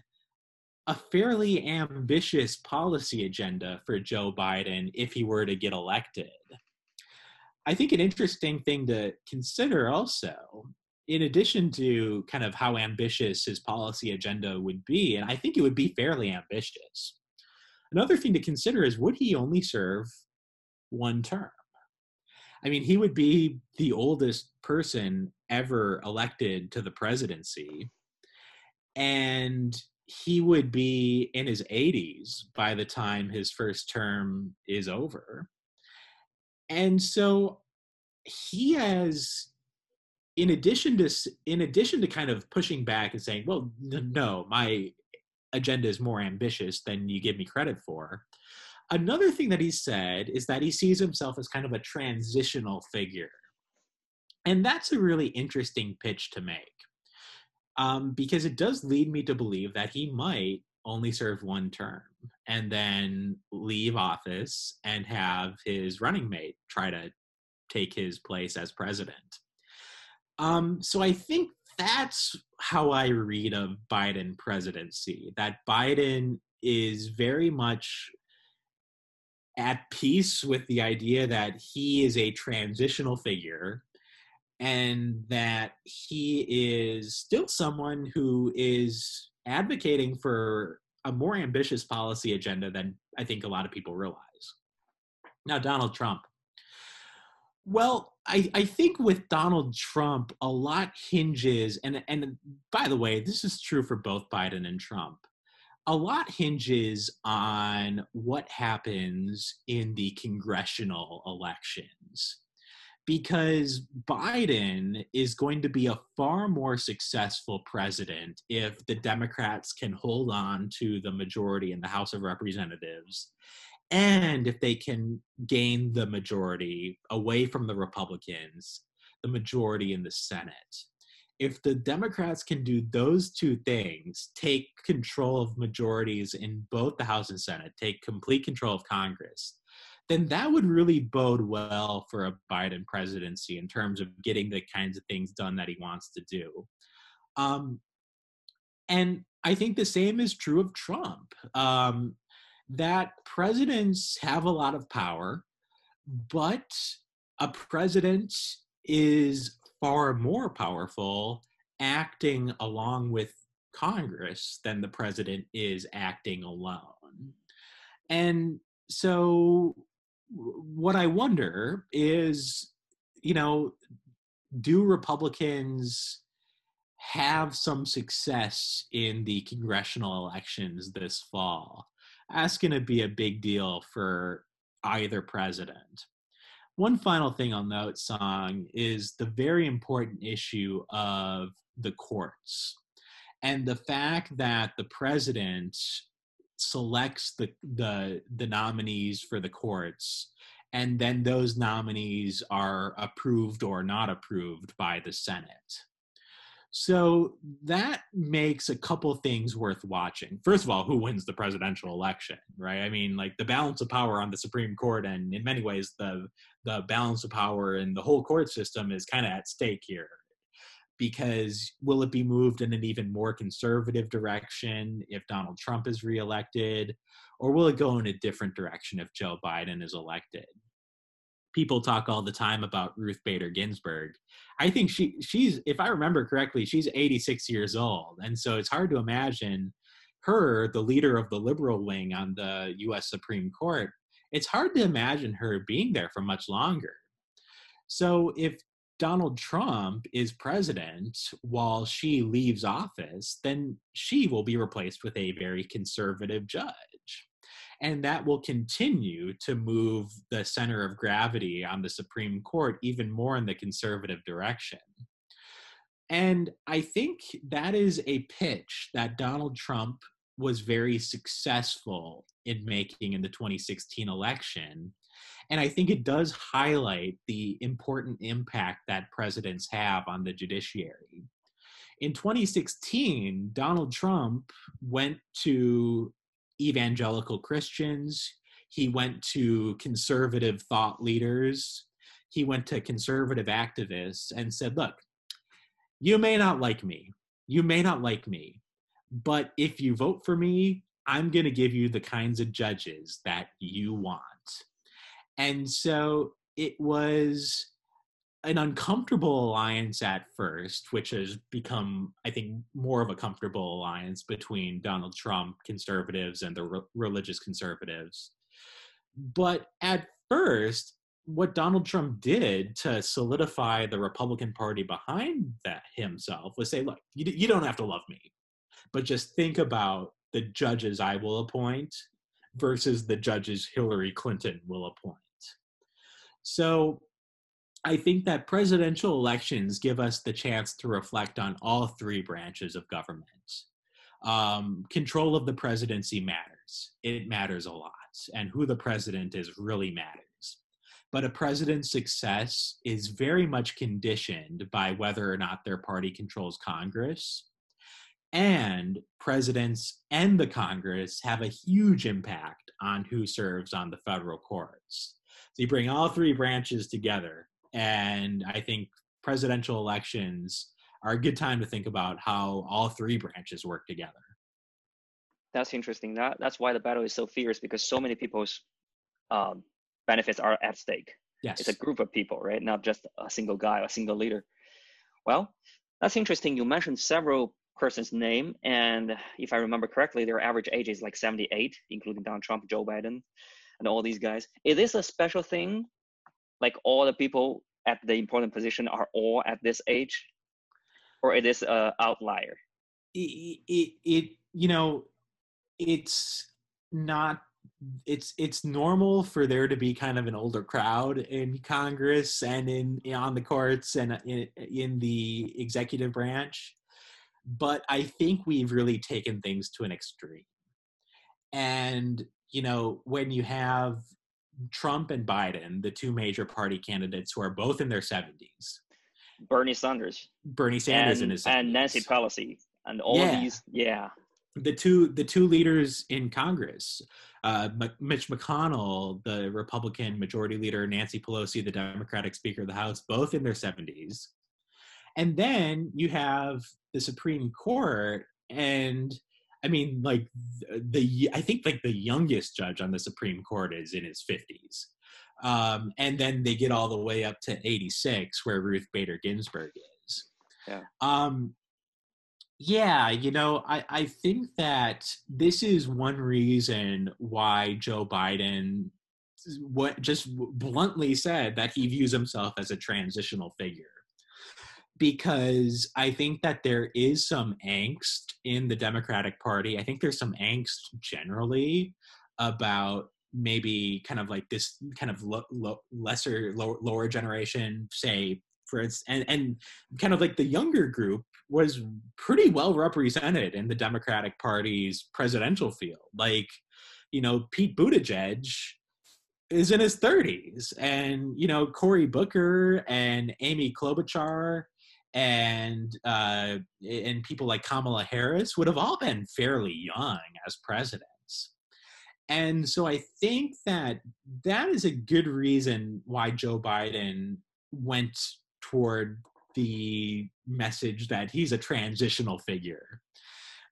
S2: a fairly ambitious policy agenda for Joe Biden if he were to get elected. I think an interesting thing to consider also, in addition to kind of how ambitious his policy agenda would be, and I think it would be fairly ambitious, another thing to consider is would he only serve one term? I mean, he would be the oldest person ever elected to the presidency. And he would be in his 80s by the time his first term is over. And so he has in addition to in addition to kind of pushing back and saying, "Well, no, my agenda is more ambitious than you give me credit for." Another thing that he said is that he sees himself as kind of a transitional figure. And that's a really interesting pitch to make um, because it does lead me to believe that he might only serve one term and then leave office and have his running mate try to take his place as president. Um, so I think that's how I read a Biden presidency. That Biden is very much at peace with the idea that he is a transitional figure and that he is still someone who is advocating for a more ambitious policy agenda than I think a lot of people realize. Now, Donald Trump. Well, I, I think with Donald Trump, a lot hinges, and and by the way, this is true for both Biden and Trump. A lot hinges on what happens in the congressional elections because Biden is going to be a far more successful president if the Democrats can hold on to the majority in the House of Representatives and if they can gain the majority away from the Republicans, the majority in the Senate. If the Democrats can do those two things, take control of majorities in both the House and Senate, take complete control of Congress, then that would really bode well for a Biden presidency in terms of getting the kinds of things done that he wants to do. Um, and I think the same is true of Trump. Um, that presidents have a lot of power, but a president is far more powerful acting along with Congress than the president is acting alone. And so what I wonder is, you know, do Republicans have some success in the congressional elections this fall? That's going to be a big deal for either president. One final thing I'll note, Song, is the very important issue of the courts and the fact that the president selects the the the nominees for the courts and then those nominees are approved or not approved by the Senate. So that makes a couple things worth watching. First of all, who wins the presidential election, right? I mean, like the balance of power on the Supreme Court, and in many ways, the the balance of power in the whole court system is kind of at stake here because will it be moved in an even more conservative direction if Donald Trump is reelected, or will it go in a different direction if Joe Biden is elected? People talk all the time about Ruth Bader Ginsburg. I think she she's if I remember correctly, she's 86 years old, and so it's hard to imagine her, the leader of the liberal wing on the U.S. Supreme Court. It's hard to imagine her being there for much longer. So if Donald Trump is president while she leaves office, then she will be replaced with a very conservative judge. And that will continue to move the center of gravity on the Supreme Court even more in the conservative direction. And I think that is a pitch that Donald Trump was very successful in making in the 2016 election and I think it does highlight the important impact that presidents have on the judiciary. In 2016, Donald Trump went to evangelical Christians, he went to conservative thought leaders, he went to conservative activists and said, Look, you may not like me, you may not like me, but if you vote for me, I'm going to give you the kinds of judges that you want. And so it was an uncomfortable alliance at first, which has become, I think, more of a comfortable alliance between Donald Trump conservatives and the re- religious conservatives. But at first, what Donald Trump did to solidify the Republican Party behind that himself was say, look, you, you don't have to love me, but just think about the judges I will appoint versus the judges Hillary Clinton will appoint. So I think that presidential elections give us the chance to reflect on all three branches of government. Um, control of the presidency matters. It matters a lot. And who the president is really matters. But a president's success is very much conditioned by whether or not their party controls Congress. And presidents and the Congress have a huge impact on who serves on the federal courts. So you bring all three branches together, and I think presidential elections are a good time to think about how all three branches work together.
S1: That's interesting. That that's why the battle is so fierce because so many people's um, benefits are at stake.
S2: Yes.
S1: It's a group of people, right? Not just a single guy, a single leader. Well, that's interesting. You mentioned several persons' name, and if I remember correctly, their average age is like 78, including Donald Trump, Joe Biden, and all these guys. Is this a special thing? Like all the people at the important position are all at this age, or is this a outlier?
S2: It, it, it you know, it's not it's it's normal for there to be kind of an older crowd in Congress and in, on the courts and in, in the executive branch, but I think we've really taken things to an extreme. And you know, when you have Trump and Biden, the two major party candidates who are both in their 70s,
S1: Bernie Sanders,
S2: Bernie Sanders
S1: and,
S2: in his 70s.
S1: and Nancy Pelosi, and all
S2: Yeah.
S1: these, yeah,
S2: the two the two leaders in Congress, uh, M- Mitch McConnell, the Republican Majority Leader, Nancy Pelosi, the Democratic Speaker of the House, both in their seventies, and then you have the Supreme Court, and I mean, like the, I think like the youngest judge on the Supreme Court is in his fifties. Um, and then they get all the way up to 86, where Ruth Bader Ginsburg is.
S1: Yeah.
S2: Um, yeah, you know, I, I think that this is one reason why Joe Biden what just bluntly said that he views himself as a transitional figure. Because I think that there is some angst in the Democratic Party. I think there's some angst generally about maybe kind of like this kind of lo- lo- lesser lower, lower generation say for instance and, and kind of like the younger group was pretty well represented in the Democratic Party's presidential field. Like, you know, Pete Buttigieg is in his 30s, and you know, Cory Booker and Amy Klobuchar and uh, and people like Kamala Harris would have all been fairly young as presidents. And so I think that that is a good reason why Joe Biden went toward the message that he's a transitional figure.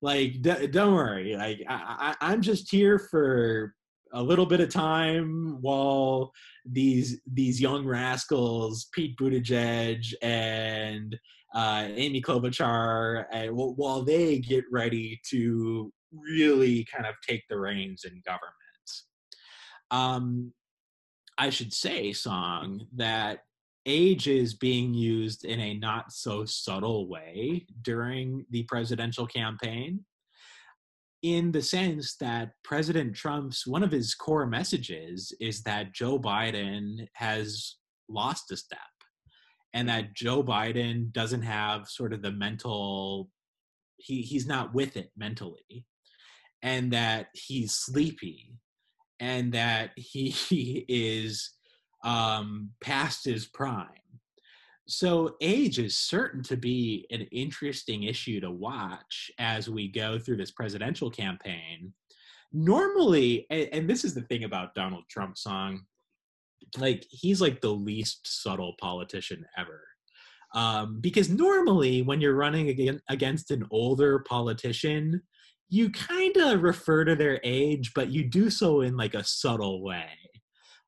S2: Like, d- don't worry. Like, I, I, I'm just here for a little bit of time while these these young rascals, Pete Buttigieg and uh, Amy Klobuchar, and while they get ready to really kind of take the reins in government. Um, I should say, Song, that age is being used in a not so subtle way during the presidential campaign in the sense that President Trump's one of his core messages is that Joe Biden has lost a step and that Joe Biden doesn't have sort of the mental he he's not with it mentally and that he's sleepy and that he, is um, past his prime. So, age is certain to be an interesting issue to watch as we go through this presidential campaign. Normally, and, and this is the thing about Donald Trump song, like he's like the least subtle politician ever. Um, because normally, when you're running against an older politician, you kind of refer to their age, but you do so in like a subtle way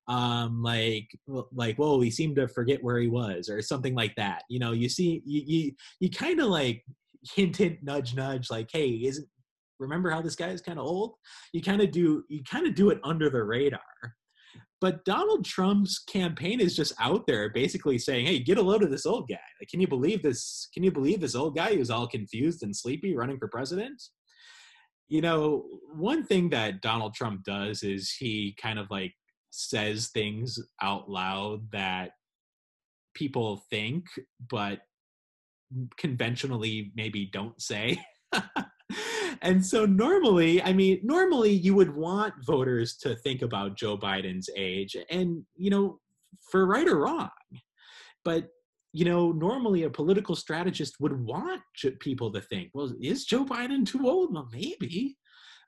S2: um like like whoa he seemed to forget where he was or something like that you know you see you you, you kind of like hint hint nudge nudge like hey isn't remember how this guy is kind of old? You kind of do you kind of do it under the radar. But donald trump's campaign is just out there basically saying hey get a load of this old guy. Like can you believe this can you believe this old guy who's all confused and sleepy running for president? You know one thing that donald trump does is he kind of like says things out loud that people think but conventionally maybe don't say. And so normally i mean normally you would want voters to think about joe biden's age and you know for right or wrong. But you know normally a political strategist would want people to think well is joe biden too old? Well maybe.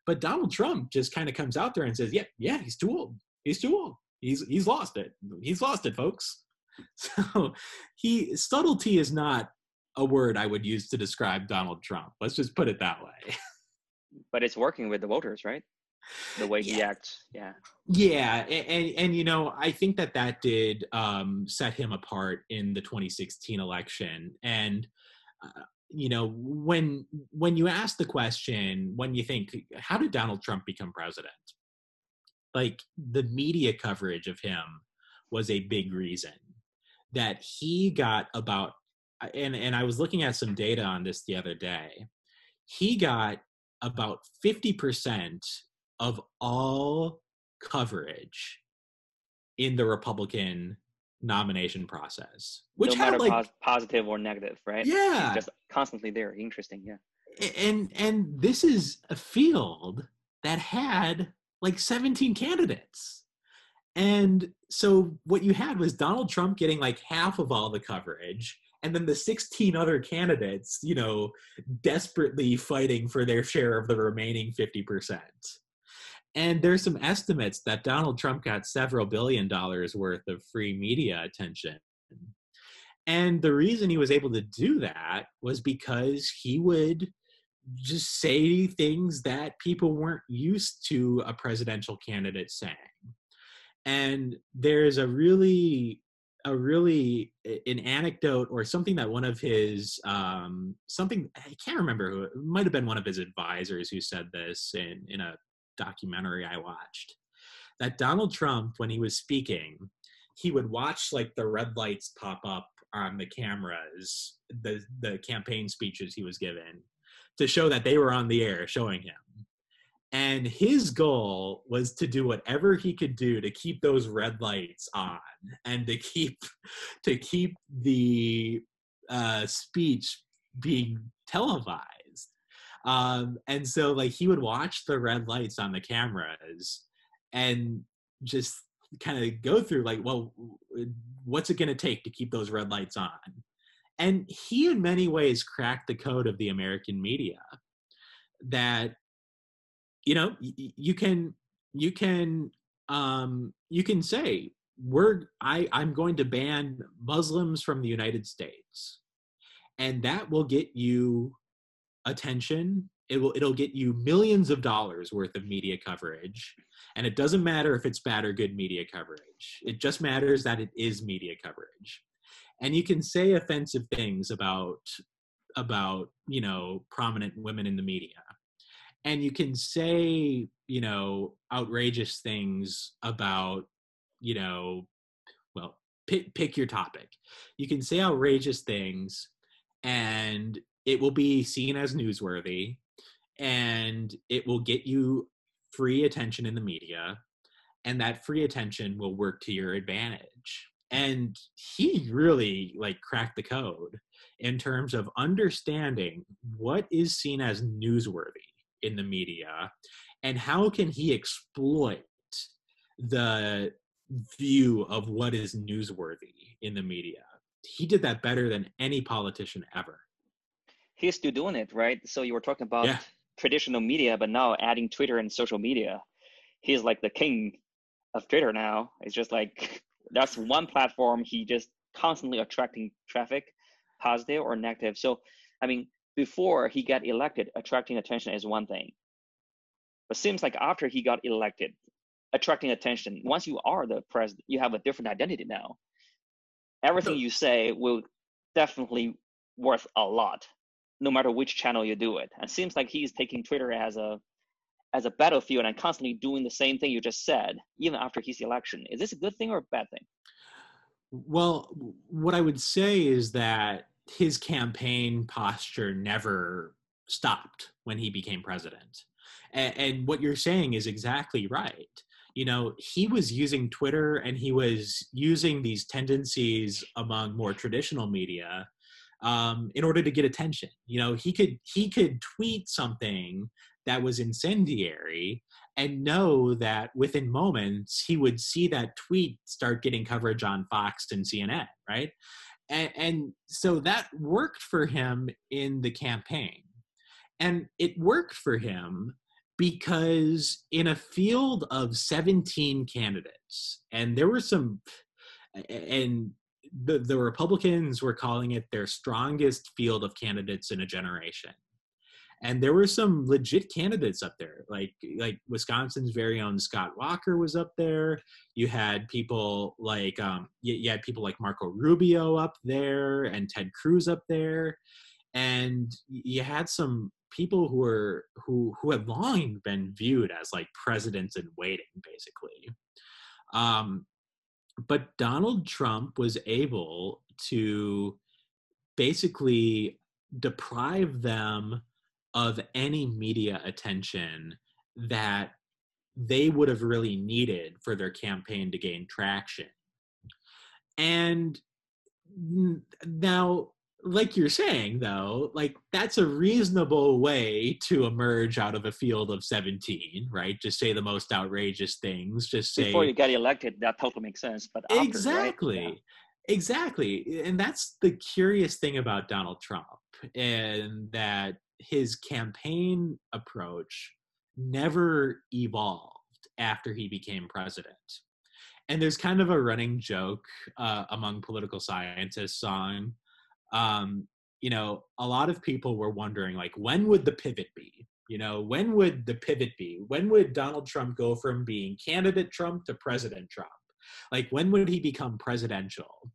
S2: But donald trump just kind of comes out there and says yeah yeah he's too old he's too old. He's he's lost it. He's lost it, folks. So he subtlety is not a word I would use to describe Donald Trump. Let's just put it that way.
S1: But it's working with the voters, right? the way he
S2: Yeah.
S1: acts. Yeah.
S2: Yeah, a- and, and you know, I think that that did um, set him apart in the 2016 election. And uh, you know, when when you ask the question, when you think, how did Donald Trump become president? Like the media coverage of him was a big reason that he got about. Uh, and and I was looking at some data on this the other day. He got about 50% of all coverage in the Republican nomination process, which
S1: no
S2: had like
S1: pos- positive or negative, right?
S2: yeah,
S1: Just constantly there. Interesting. Yeah.
S2: and and this is a field that had like 17 candidates. And so what you had was Donald Trump getting like half of all the coverage and then the 16 other candidates, you know, desperately fighting for their share of the remaining 50%. And there's some estimates that Donald Trump got several billion dollars worth of free media attention. And the reason he was able to do that was because he would just say things that people weren't used to a presidential candidate saying. And there's a really a really an anecdote or something that one of his um something I can't remember who it might have been one of his advisors who said this in in a documentary I watched that Donald Trump when he was speaking he would watch like the red lights pop up on the cameras the the campaign speeches he was given to show that they were on the air showing him. And his goal was to do whatever he could do to keep those red lights on and to keep to keep the uh, speech being televised. Um, and so like he would watch the red lights on the cameras and just kind of go through like well what's it going to take to keep those red lights on and he in many ways cracked the code of the american media that you know you can you can um you can say we're i i'm going to ban muslims from the united states. And that will get you attention. It will it'll get you millions of dollars worth of media coverage. And it doesn't matter if it's bad or good media coverage. It just matters that it is media coverage and you can say offensive things about about you know prominent women in the media. And you can say you know outrageous things about you know well pick, pick your topic. You can say outrageous things and it will be seen as newsworthy and it will get you free attention in the media and that free attention will work to your advantage and he really like cracked the code in terms of understanding what is seen as newsworthy in the media and how can he exploit the view of what is newsworthy in the media he did that better than any politician ever
S1: He's still doing it, right? So you were talking about
S2: Yeah.
S1: traditional media, but now adding Twitter and social media. He's like the king of Twitter now. It's just like that's one platform he just constantly attracting traffic, positive or negative. So I mean, before he got elected, attracting attention is one thing. But seems like after he got elected, attracting attention, once you are the president, you have a different identity now. Everything you say will definitely worth a lot, no matter which channel you do it. And seems like he's taking Twitter as a as a battlefield and constantly doing the same thing you just said, even after his election. Is this a good thing or a bad thing?
S2: Well, what I would say is that his campaign posture never stopped when he became president. And, and, what you're saying is exactly right. You know, he was using Twitter and he was using these tendencies among more traditional media um, in order to get attention. You know, he could he could tweet something that was incendiary and know that within moments he would see that tweet start getting coverage on Fox and CNN, right? And, and, so that worked for him in the campaign. And it worked for him because in a field of 17 candidates, and there were some, and the, the Republicans were calling it their strongest field of candidates in a generation and there were some legit candidates up there like like wisconsin's very own scott walker was up there. You had people like um you, you had people like marco rubio up there and ted cruz up there. And you had some people who were who who had long been viewed as like presidents in waiting basically. Um but donald trump was able to basically deprive them of any media attention that they would have really needed for their campaign to gain traction. And now, like you're saying, though, like that's a reasonable way to emerge out of a field of 17, right? Just say the most outrageous things. Just say
S1: before you get elected, that totally makes sense. But
S2: after, exactly, right? yeah. exactly, and that's the curious thing about Donald Trump, and that his campaign approach never evolved after he became president. And there's kind of a running joke uh, among political scientists on, um, you know, a lot of people were wondering, like, when would the pivot be? You know, when would the pivot be? When would Donald Trump go from being candidate Trump to President Trump? Like, when would he become presidential?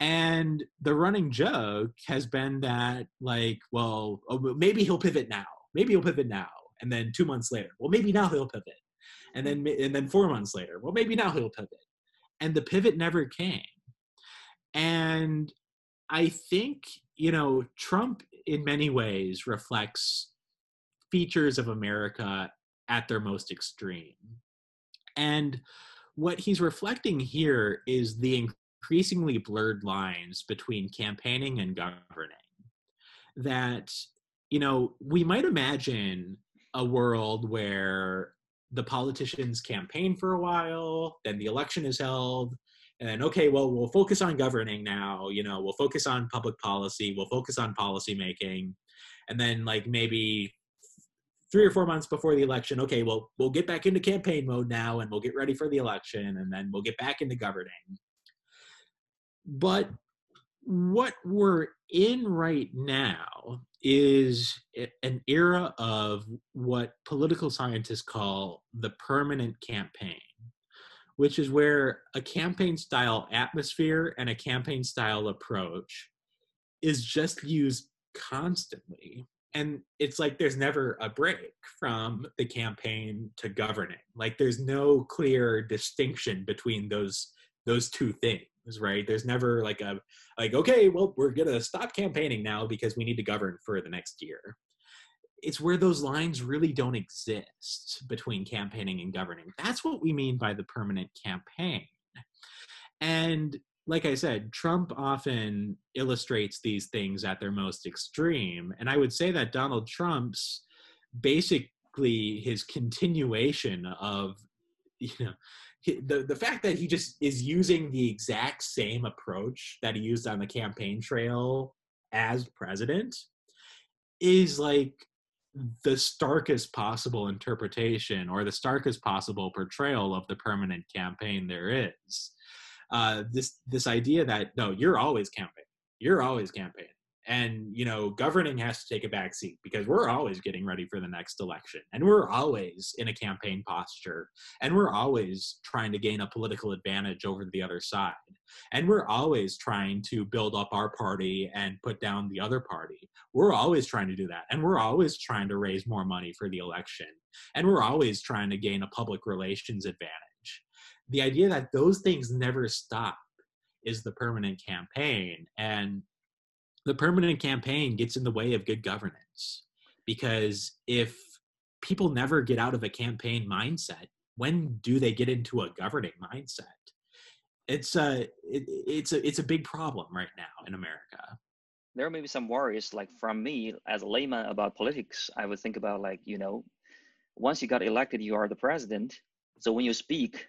S2: And the running joke has been that, like, well, oh, maybe he'll pivot now. Maybe he'll pivot now. And then two months later, well, maybe now he'll pivot. And mm-hmm. then, and then four months later, well, maybe now he'll pivot. And the pivot never came. And I think, you know, Trump in many ways reflects features of America at their most extreme. And what he's reflecting here is the increasingly blurred lines between campaigning and governing. That, you know, we might imagine a world where the politicians campaign for a while, then the election is held, and okay, well, we'll focus on governing now, you know, we'll focus on public policy, we'll focus on policy making. And then, like, maybe three or four months before the election, okay, well, we'll get back into campaign mode now and we'll get ready for the election and then we'll get back into governing. But what we're in right now is an era of what political scientists call the permanent campaign, which is where a campaign style atmosphere and a campaign style approach is just used constantly. And it's like there's never a break from the campaign to governing. Like there's no clear distinction between those those two things right? There's never like a like okay well we're gonna stop campaigning now because we need to govern for the next year. It's where those lines really don't exist between campaigning and governing. That's what we mean by the permanent campaign. And like i said trump often illustrates these things at their most extreme and i would say that donald trump's basically his continuation of you know the the fact that he just is using the exact same approach that he used on the campaign trail as president is like the starkest possible interpretation or the starkest possible portrayal of the permanent campaign there is. Uh, this this idea that no, you're always campaigning, you're always campaigning, and you know governing has to take a back seat because we're always getting ready for the next election and we're always in a campaign posture and we're always trying to gain a political advantage over the other side and we're always trying to build up our party and put down the other party. We're always trying to do that and we're always trying to raise more money for the election and we're always trying to gain a public relations advantage. The idea that those things never stop is the permanent campaign and the permanent campaign gets in the way of good governance. Because if people never get out of a campaign mindset when do they get into a governing mindset? It's a it, it's a it's a big problem right now in america.
S1: There may be some worries like from me as a layman about politics i would think about like you know once you got elected you are the president. So when you speak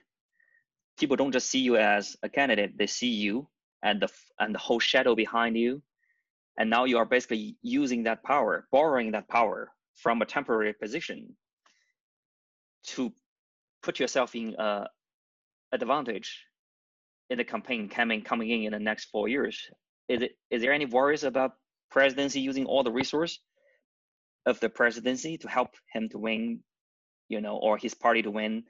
S1: people don't just see you as a candidate they see you and the and the whole shadow behind you and now you are basically using that power borrowing that power from a temporary position to put yourself in a advantage in the campaign coming coming in in the next four years is it is there any worries about presidency using all the resource of the presidency to help him to win, you know, or his party to win,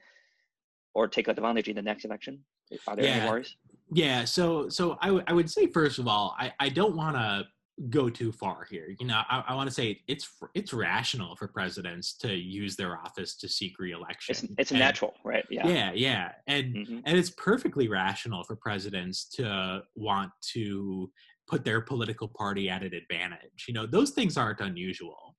S1: or take advantage in the next election? Are there
S2: Yeah.
S1: any worries?
S2: Yeah, so so I would I would say first of all, I I don't want to go too far here. You know, I, I want to say it's it's rational for presidents to use their office to seek reelection.
S1: It's it's
S2: And-
S1: natural, right? Yeah.
S2: Yeah, yeah, and
S1: hmm
S2: and it's perfectly rational for presidents to want to put their political party at an advantage. You know, those things aren't unusual.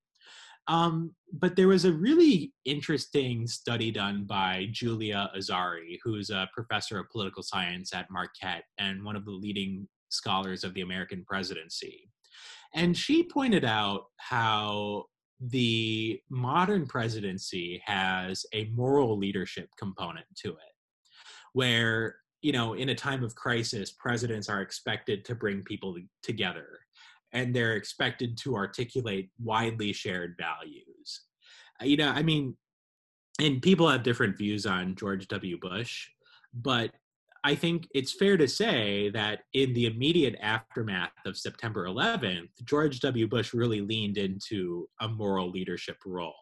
S2: Um, but there was a really interesting study done by Julia Azari, who's a professor of political science at Marquette and one of the leading scholars of the American presidency. And she pointed out how the modern presidency has a moral leadership component to it, where, you know, in a time of crisis, presidents are expected to bring people together and they're expected to articulate widely shared values. Uh, You know, I mean, and people have different views on George W. Bush, but I think it's fair to say that in the immediate aftermath of September 11th, George W. Bush really leaned into a moral leadership role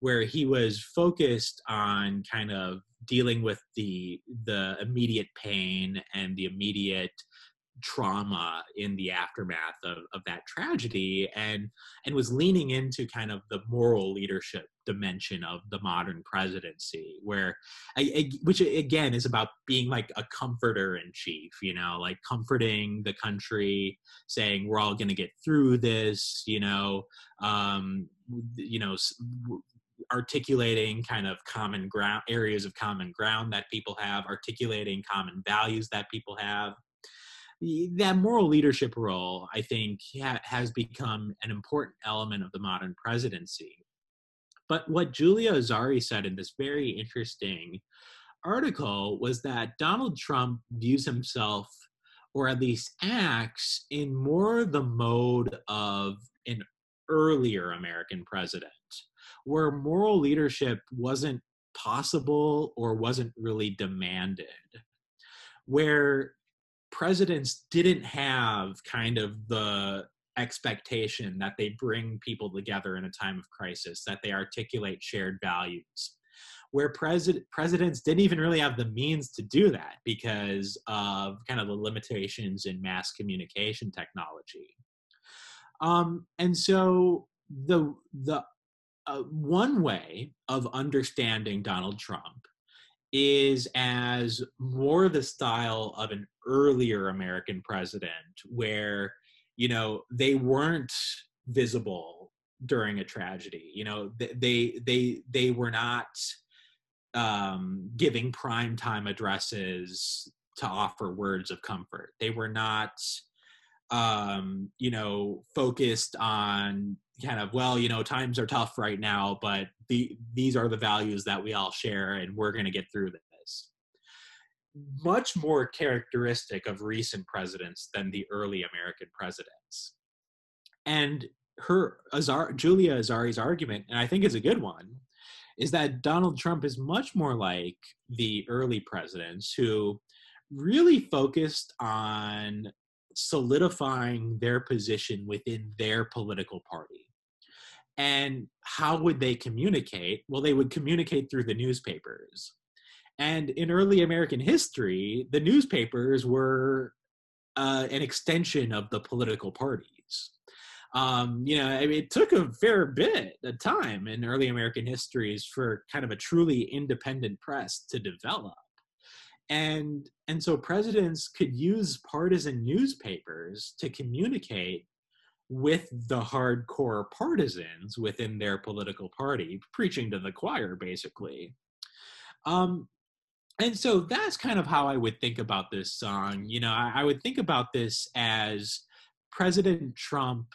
S2: where he was focused on kind of dealing with the the immediate pain and the immediate trauma in the aftermath of, of that tragedy and and was leaning into kind of the moral leadership dimension of the modern presidency where I, I- which again is about being like a comforter in chief you know like comforting the country saying we're all going to get through this you know um you know articulating kind of common ground areas of common ground that people have articulating common values that people have that moral leadership role i think ha- has become an important element of the modern presidency. But what Julia Azari said in this very interesting article was that Donald Trump views himself, or at least acts, in more the mode of an earlier American president, where moral leadership wasn't possible or wasn't really demanded, where presidents didn't have kind of the expectation that they bring people together in a time of crisis, that they articulate shared values. Where president, presidents didn't even really have the means to do that because of kind of the limitations in mass communication technology. Um, and so the the uh, one way of understanding Donald Trump is as more the style of an earlier American president, where you know they weren't visible during a tragedy. You know they they they were not um, giving prime time addresses to offer words of comfort. They were not um you know focused on kind of well you know times are tough right now but the these are the values that we all share and we're going to get through this much more characteristic of recent presidents than the early american presidents and her Azar, julia azari's argument and i think is a good one is that donald trump is much more like the early presidents who really focused on solidifying their position within their political party. And how would they communicate? Well, they would communicate through the newspapers. And in early American history, the newspapers were uh, an extension of the political parties. Um, you know, I mean, it took a fair bit of time in early American histories for kind of a truly independent press to develop and and so presidents could use partisan newspapers to communicate with the hardcore partisans within their political party preaching to the choir basically. Um and so that's kind of how i would think about this song. You know i, I would think about this as president trump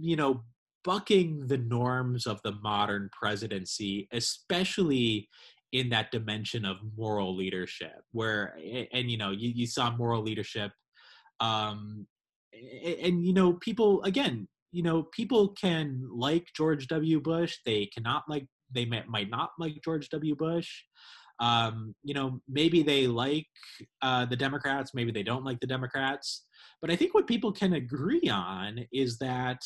S2: you know bucking the norms of the modern presidency especially in that dimension of moral leadership where and, and you know you, you saw moral leadership um and, and you know people again you know people can like george w. Bush they cannot like they might, might not like george w. Bush um you know maybe they like uh the democrats maybe they don't like the democrats but i think what people can agree on is that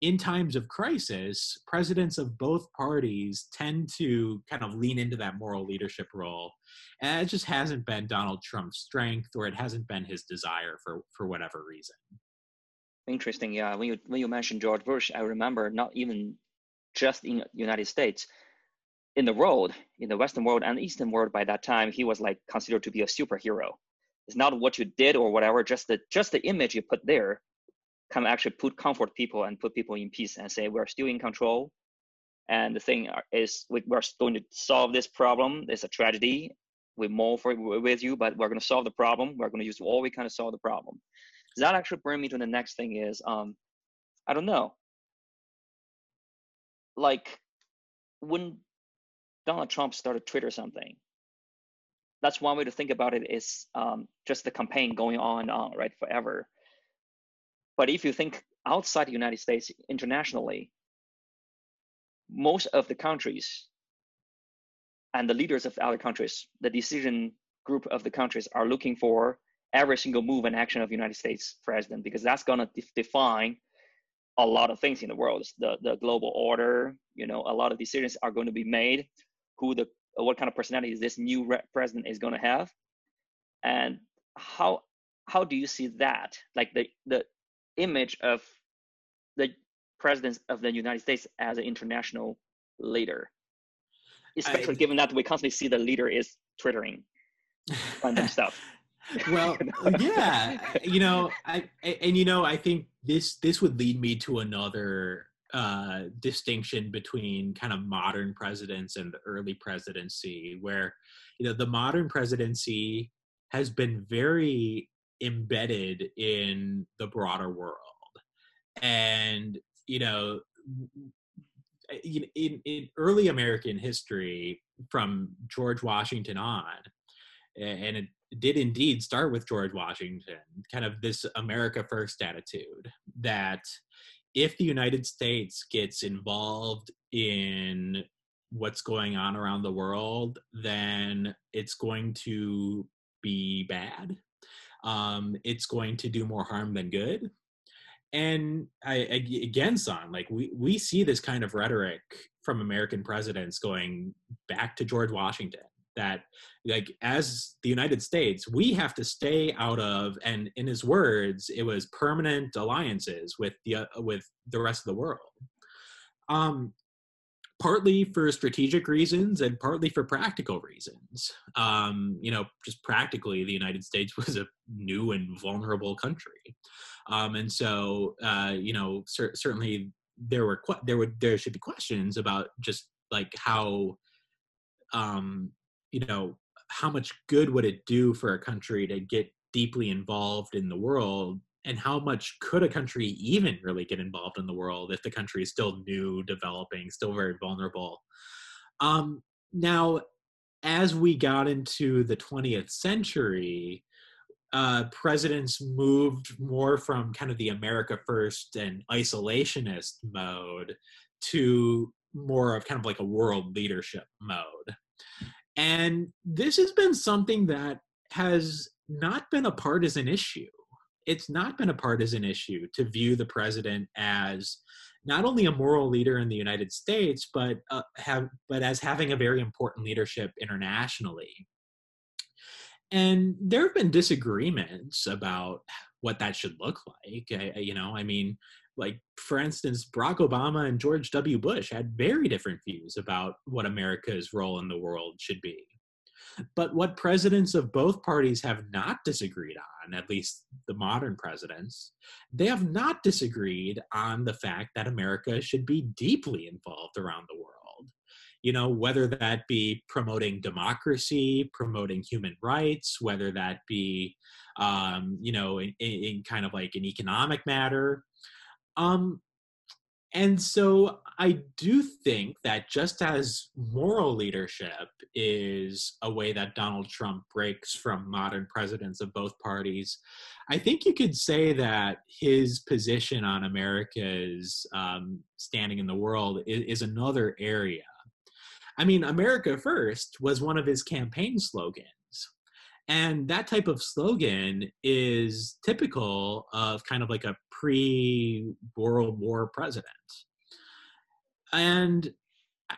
S2: in times of crisis, presidents of both parties tend to kind of lean into that moral leadership role. And it just hasn't been Donald Trump's strength or it hasn't been his desire for, for whatever reason.
S1: Interesting. Yeah. When you, when you mentioned George Bush, I remember not even just in United States, in the world, in the Western world and Eastern world by that time, he was like considered to be a superhero. It's not what you did or whatever, just the just the image you put there can actually put comfort people and put people in peace and say we're still in control. And the thing is, we're going to solve this problem. It's a tragedy. We mourn for with you, but we're going to solve the problem. We're going to use all we can to solve the problem. That actually brings me to the next thing is, um, I don't know. Like when Donald Trump started Twitter something, that's one way to think about it is um, just the campaign going on and on right forever but if you think outside the United States, internationally, most of the countries and the leaders of other countries, the decision group of the countries are looking for every single move and action of United States president because that's going to de- define a lot of things in the world. The the global order, you know, a lot of decisions are going to be made. Who the what kind of personality this new re- president is going to have, and how how do you see that? Like the the image of the president of the United States as an international leader, especially I, given that we constantly see the leader is twittering random stuff.
S2: well yeah you know i and you know i think this this would lead me to another uh, distinction between kind of modern presidents and the early presidency, where you know the modern presidency has been very embedded in the broader world. And you know eh, in, in early american history from george washington on and it did indeed start with george washington kind of this america first attitude that if the united states gets involved in what's going on around the world then it's going to be bad um, it's going to do more harm than good. And I, again, Song, like we we see this kind of rhetoric from American presidents going back to George Washington that like as the united states we have to stay out of and in his words it was permanent alliances with the uh, with the rest of the world um partly for strategic reasons and partly for practical reasons. Um, you know, just practically, the United States was a new and vulnerable country, um, and so uh, you know, cer- certainly there were there would there should be questions about just like how, um, you know, how much good would it do for a country to get deeply involved in the world and how much could a country even really get involved in the world if the country is still new developing still very vulnerable? Um, now as we got into the 20th century uh, presidents moved more from kind of the america first and isolationist mode to more of kind of like a world leadership mode. And this has been something that has not been a partisan issue it's not been a partisan issue to view the president as not only a moral leader in the United States, but uh, have but as having a very important leadership internationally. And there have been disagreements about what that should look like. I, you know, I mean, like for instance, Barack Obama and George W. Bush had very different views about what America's role in the world should be. But what presidents of both parties have not disagreed on, at least the modern presidents, they have not disagreed on the fact that America should be deeply involved around the world. You know, whether that be promoting democracy, promoting human rights, whether that be, um, you know, in, in kind of like an economic matter. Um, and so I do think that just as moral leadership is a way that Donald Trump breaks from modern presidents of both parties, I think you could say that his position on America's um, standing in the world is, is another area. I mean, America First was one of his campaign slogans. And that type of slogan is typical of kind of like a pre World War president. And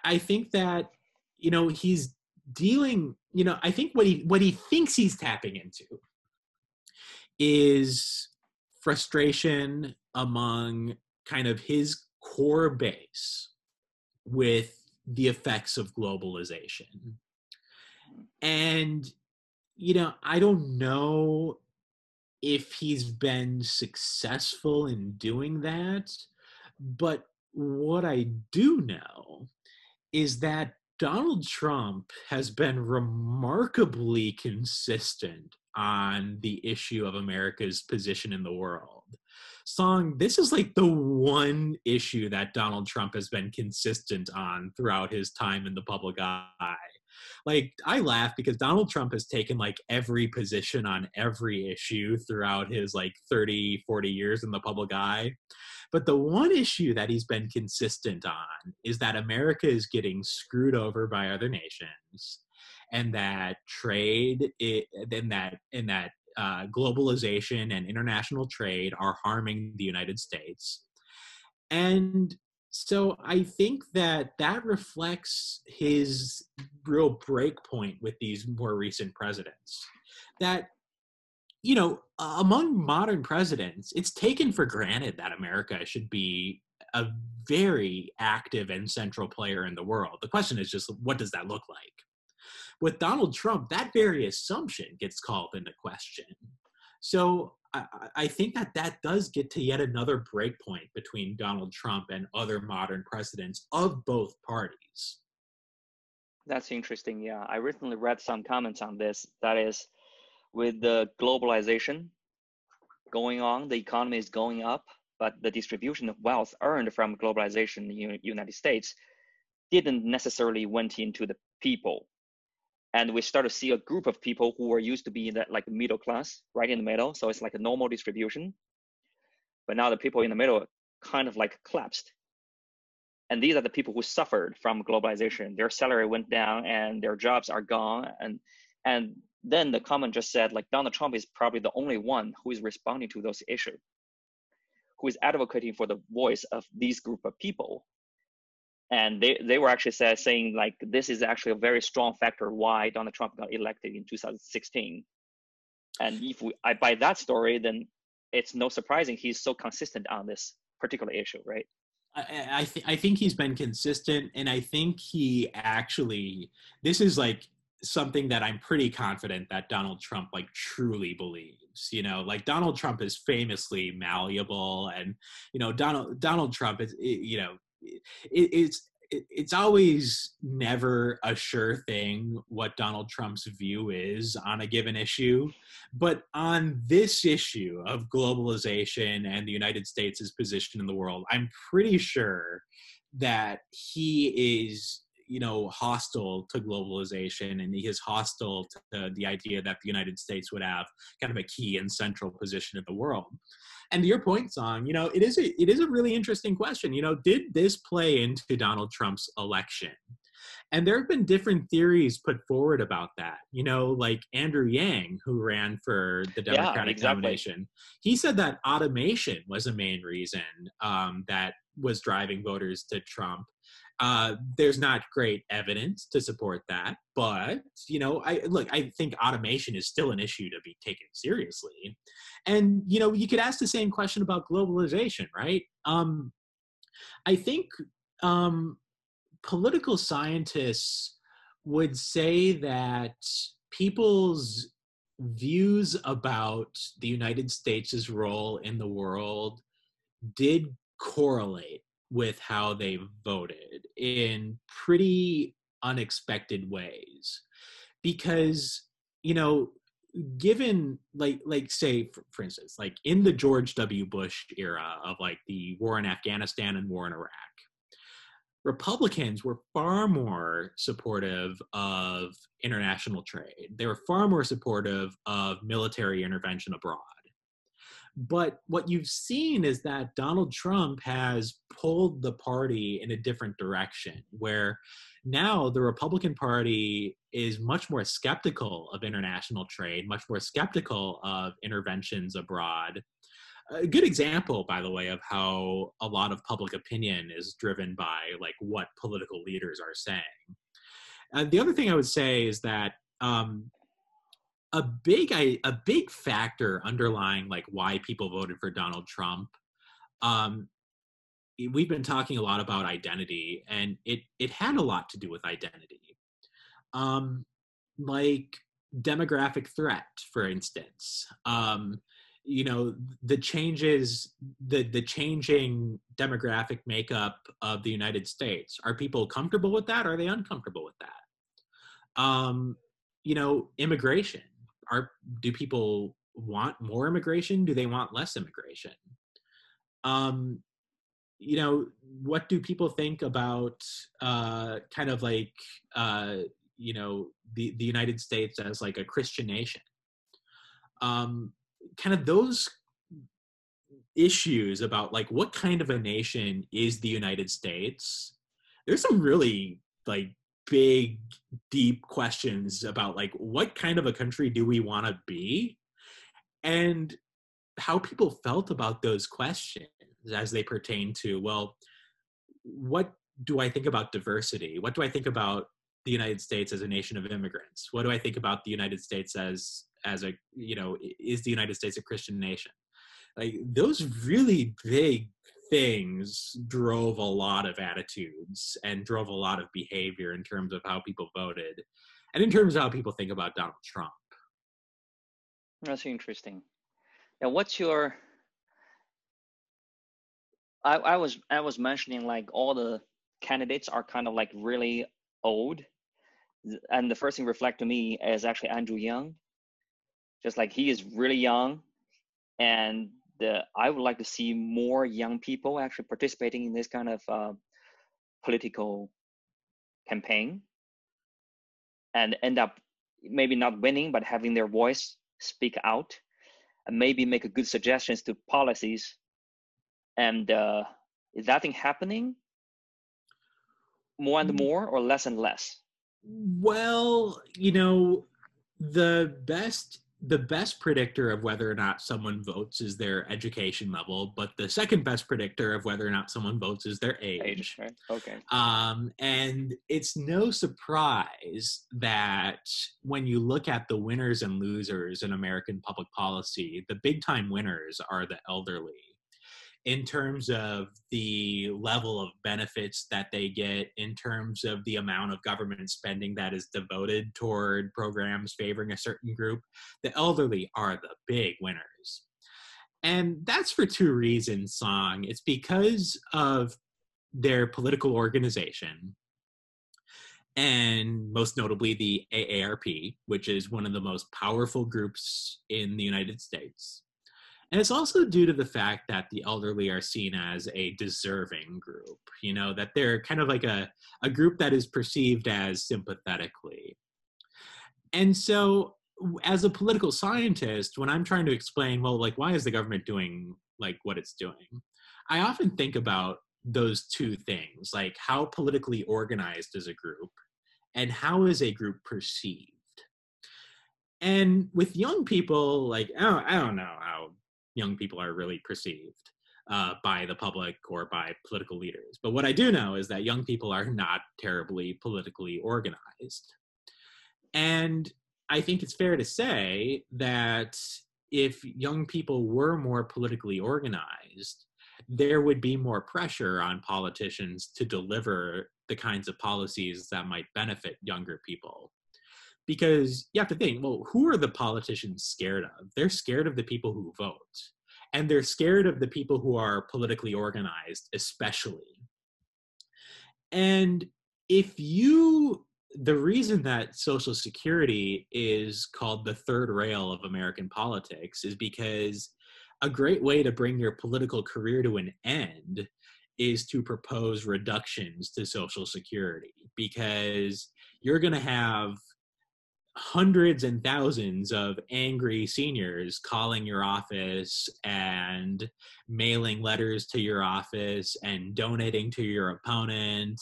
S2: I think that, you know, he's dealing, you know, I think what he what he thinks he's tapping into is frustration among kind of his core base with the effects of globalization. And, you know, I don't know if he's been successful in doing that, but what I do know is that Donald Trump has been remarkably consistent on the issue of America's position in the world. Song, this is like the one issue that Donald Trump has been consistent on throughout his time in the public eye. Like, I laugh because Donald Trump has taken like every position on every issue throughout his like 30, 40 years in the public eye. But the one issue that he's been consistent on is that America is getting screwed over by other nations and that trade then that in that uh, globalization and international trade are harming the United States. And so I think that that reflects his real break point with these more recent presidents. That, you know, among modern presidents, it's taken for granted that America should be a very active and central player in the world. The question is just what does that look like? With Donald Trump, that very assumption gets called into question. So I, think that that does get to yet another breakpoint between Donald Trump and other modern presidents of both parties.
S1: That's interesting. Yeah, I recently read some comments on this. That is, with the globalization going on, the economy is going up, but the distribution of wealth earned from globalization in the United States didn't necessarily went into the people and we start to see a group of people who were used to be in that like middle class right in the middle. So it's like a normal distribution. But now the people in the middle kind of like collapsed. And these are the people who suffered from globalization. Their salary went down and their jobs are gone. And and then the comment just said like donald trump is probably the only one who is responding to those issues who is advocating for the voice of these group of people and they, they were actually say, saying like this is actually a very strong factor why Donald Trump got elected in 2016. And if we I buy that story, then it's no surprising he's so consistent on this particular issue, right?
S2: I th- I think he's been consistent, and I think he actually this is like something that I'm pretty confident that Donald Trump like truly believes. You know, like Donald Trump is famously malleable, and you know Donald Donald Trump is you know it, it's it's always never a sure thing what Donald Trump's view is on a given issue. But on this issue of globalization and the United States' position in the world, I'm pretty sure that he is you know hostile to globalization and he is hostile to the idea that the united states would have kind of a key and central position in the world and to your point song you know it is a it is a really interesting question you know did this play into donald trump's election and there have been different theories put forward about that. You know, like Andrew Yang, who ran for the Democratic yeah, exactly. nomination, he said that automation was a main reason um, that was driving voters to Trump. Uh, there's not great evidence to support that, but you know, I look. I think automation is still an issue to be taken seriously, and you know, you could ask the same question about globalization, right? Um, I think um, political scientists would say that people's views about the United States' role in the world did correlate with how they voted in pretty unexpected ways. Because you know given like like say for, for, instance like in the george w. Bush era of like the war in afghanistan and war in iraq republicans were far more supportive of international trade. They were far more supportive of military intervention abroad but what you've seen is that Donald Trump has pulled the party in a different direction where now the Republican Party is much more skeptical of international trade, much more skeptical of interventions abroad. A good example, by the way, of how a lot of public opinion is driven by like what political leaders are saying. And the other thing I would say is that um, a big a big factor underlying like why people voted for Donald Trump um, we've been talking a lot about identity and it it had a lot to do with identity. Um like demographic threat for instance um you know the changes the the changing demographic makeup of the united states are people comfortable with that are they uncomfortable with that? Um you know immigration are do people want more immigration? Do they want less immigration? Um you know what do people think about uh kind of like uh you know the the united states as like a christian nation? Um kind of those issues about like what kind of a nation is the united states? There's some really like big deep questions about like what kind of a country do we want to be? And how people felt about those questions as they pertain to well what do i think about diversity? What do i think about the united states as a nation of immigrants? What do i think about the united states as as a you know is the united states a christian nation? Like those really big things drove a lot of attitudes and drove a lot of behavior in terms of how people voted and in terms of how people think about donald trump.
S1: That's interesting. Now what's your I, I was I was mentioning like all the candidates are kind of like really old, and the first thing reflect to me is actually Andrew Yang, Just like he is really young, and the, I would like to see more young people actually participating in this kind of uh, political campaign, and end up maybe not winning but having their voice speak out, and maybe make a good suggestions to policies and uh, is that thing happening more and mm. more or less and less?
S2: Well, you know, the best the best predictor of whether or not someone votes is their education level, but the second best predictor of whether or not someone votes is their age.
S1: Age, right? Okay.
S2: Um, and it's no surprise that when you look at the winners and losers in American public policy, the big time winners are the elderly in terms of the level of benefits that they get, in terms of the amount of government spending that is devoted toward programs favoring a certain group, the elderly are the big winners. And that's for two reasons, Song. It's because of their political organization, and most notably the AARP, which is one of the most powerful groups in the United States. And it's also due to the fact that the elderly are seen as a deserving group, you know, that they're kind of like a, a group that is perceived as sympathetically. And so, as a political scientist, when I'm trying to explain, well, like, why is the government doing like what it's doing? I often think about those two things, like how politically organized is a group and how is a group perceived. And with young people, like, I don't, I don't know how young people are really perceived uh, by the public or by political leaders. But what I do know is that young people are not terribly politically organized. And I think it's fair to say that if young people were more politically organized, there would be more pressure on politicians to deliver the kinds of policies that might benefit younger people because you have to think well who are the politicians scared of? They're scared of the people who vote. And they're scared of the people who are politically organized especially. And if you the reason that social security is called the third rail of american politics is because a great way to bring your political career to an end is to propose reductions to social security. Because you're going to have hundreds and thousands of angry seniors calling your office and mailing letters to your office and donating to your opponent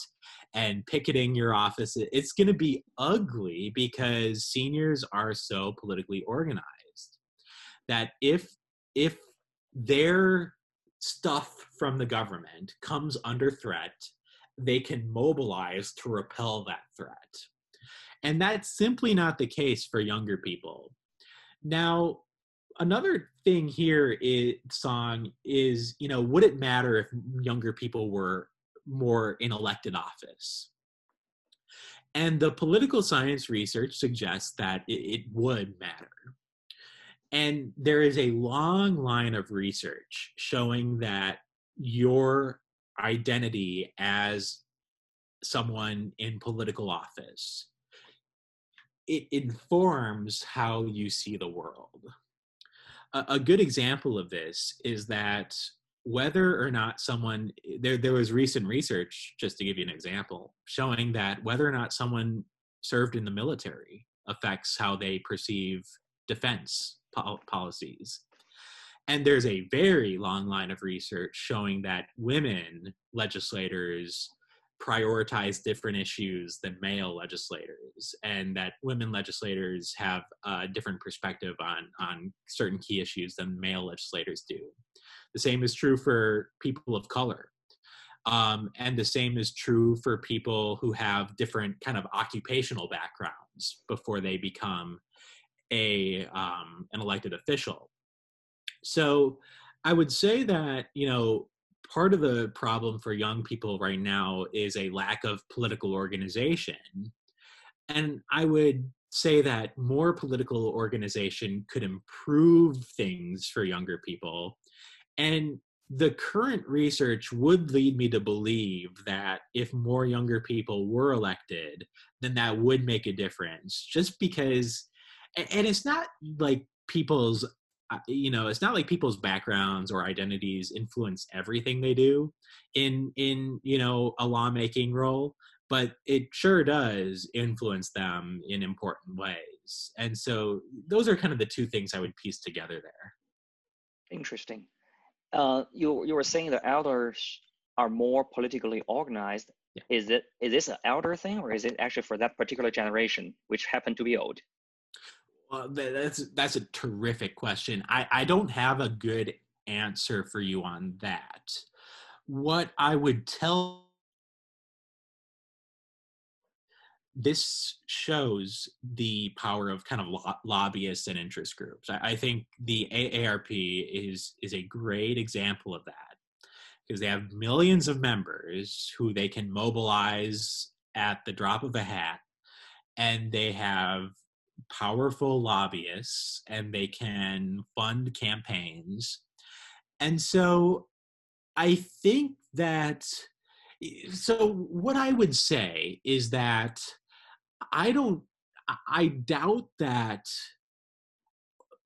S2: and picketing your office. It's going to be ugly because seniors are so politically organized that if if their stuff from the government comes under threat, they can mobilize to repel that threat. And that's simply not the case for younger people. Now, another thing here is song is, you know, would it matter if younger people were more in elected office? And the political science research suggests that it, it would matter. And there is a long line of research showing that your identity as someone in political office it informs how you see the world. A, a good example of this is that whether or not someone there there was recent research just to give you an example showing that whether or not someone served in the military affects how they perceive defense pol- policies. And there's a very long line of research showing that women legislators prioritize different issues than male legislators and that women legislators have a different perspective on on certain key issues than male legislators do. The same is true for people of color. Um, and the same is true for people who have different kind of occupational backgrounds before they become a um, an elected official. So i would say that you know part of the problem for young people right now is a lack of political organization. And I would say that more political organization could improve things for younger people. And the current research would lead me to believe that if more younger people were elected, then that would make a difference. Just because, and it's not like people's you know it's not like people's backgrounds or identities influence everything they do in in you know a lawmaking role but it sure does influence them in important ways. And so those are kind of the two things i would piece together there.
S1: Interesting. Uh, you you were saying the elders are more politically organized. Yeah. is it is this an elder thing or is it actually for that particular generation which happen to be old
S2: well, that's that's a terrific question. I, I don't have a good answer for you on that. What I would tell this shows the power of kind of lo- lobbyists and interest groups. I, I think the AARP is is a great example of that because they have millions of members who they can mobilize at the drop of a hat, and they have powerful lobbyists and they can fund campaigns. And so I think that, eh, so what I would say is that I don't, I doubt that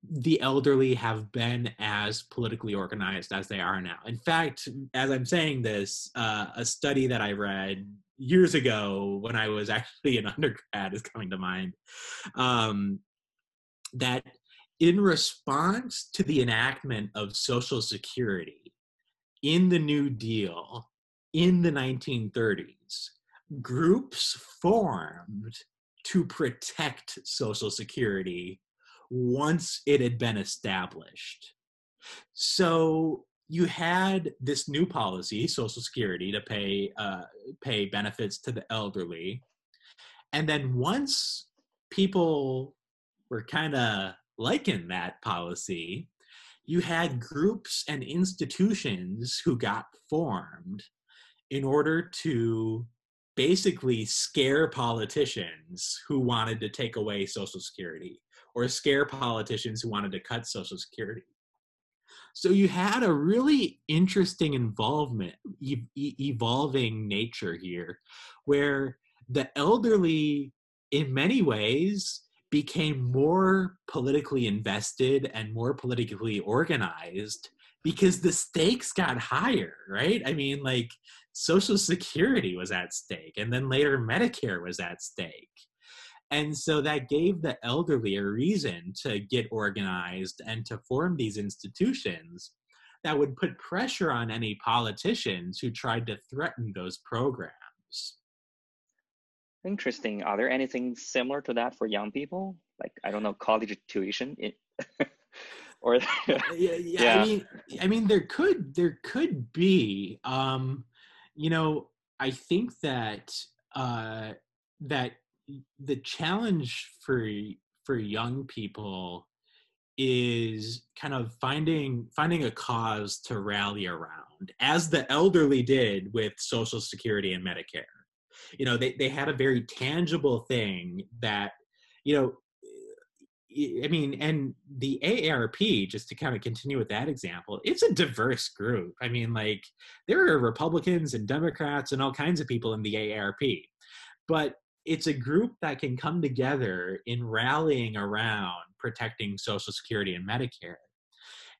S2: the elderly have been as politically organized as they are now. In fact, as I'm saying this, uh, a study that I read years ago when I was actually an undergrad is coming to mind. Um, that in response to the enactment of Social Security in the New Deal in the 1930s, groups formed to protect Social Security once it had been established. So you had this new policy, Social Security, to pay uh, pay benefits to the elderly, and then once people were kind of liking that policy, you had groups and institutions who got formed in order to basically scare politicians who wanted to take away Social Security or scare politicians who wanted to cut Social Security. So you had a really interesting involvement, e- evolving nature here, where the elderly, in many ways, became more politically invested and more politically organized because the stakes got higher, right? I mean, like Social Security was at stake, and then later Medicare was at stake. And so that gave the elderly a reason to get organized and to form these institutions that would put pressure on any politicians who tried to threaten those programs.
S1: Interesting. Are there anything similar to that for young people? Like I don't know, college tuition, or
S2: yeah, yeah, yeah, I mean, I mean, there could there could be. Um, you know, I think that uh, that the challenge for for young people is kind of finding finding a cause to rally around as the elderly did with social security and medicare you know they, they had a very tangible thing that you know eh, I mean, and the AARP, just to kind of continue with that example, it's a diverse group. I mean, like, there are Republicans and Democrats and all kinds of people in the AARP, but it's a group that can come together in rallying around protecting Social Security and Medicare.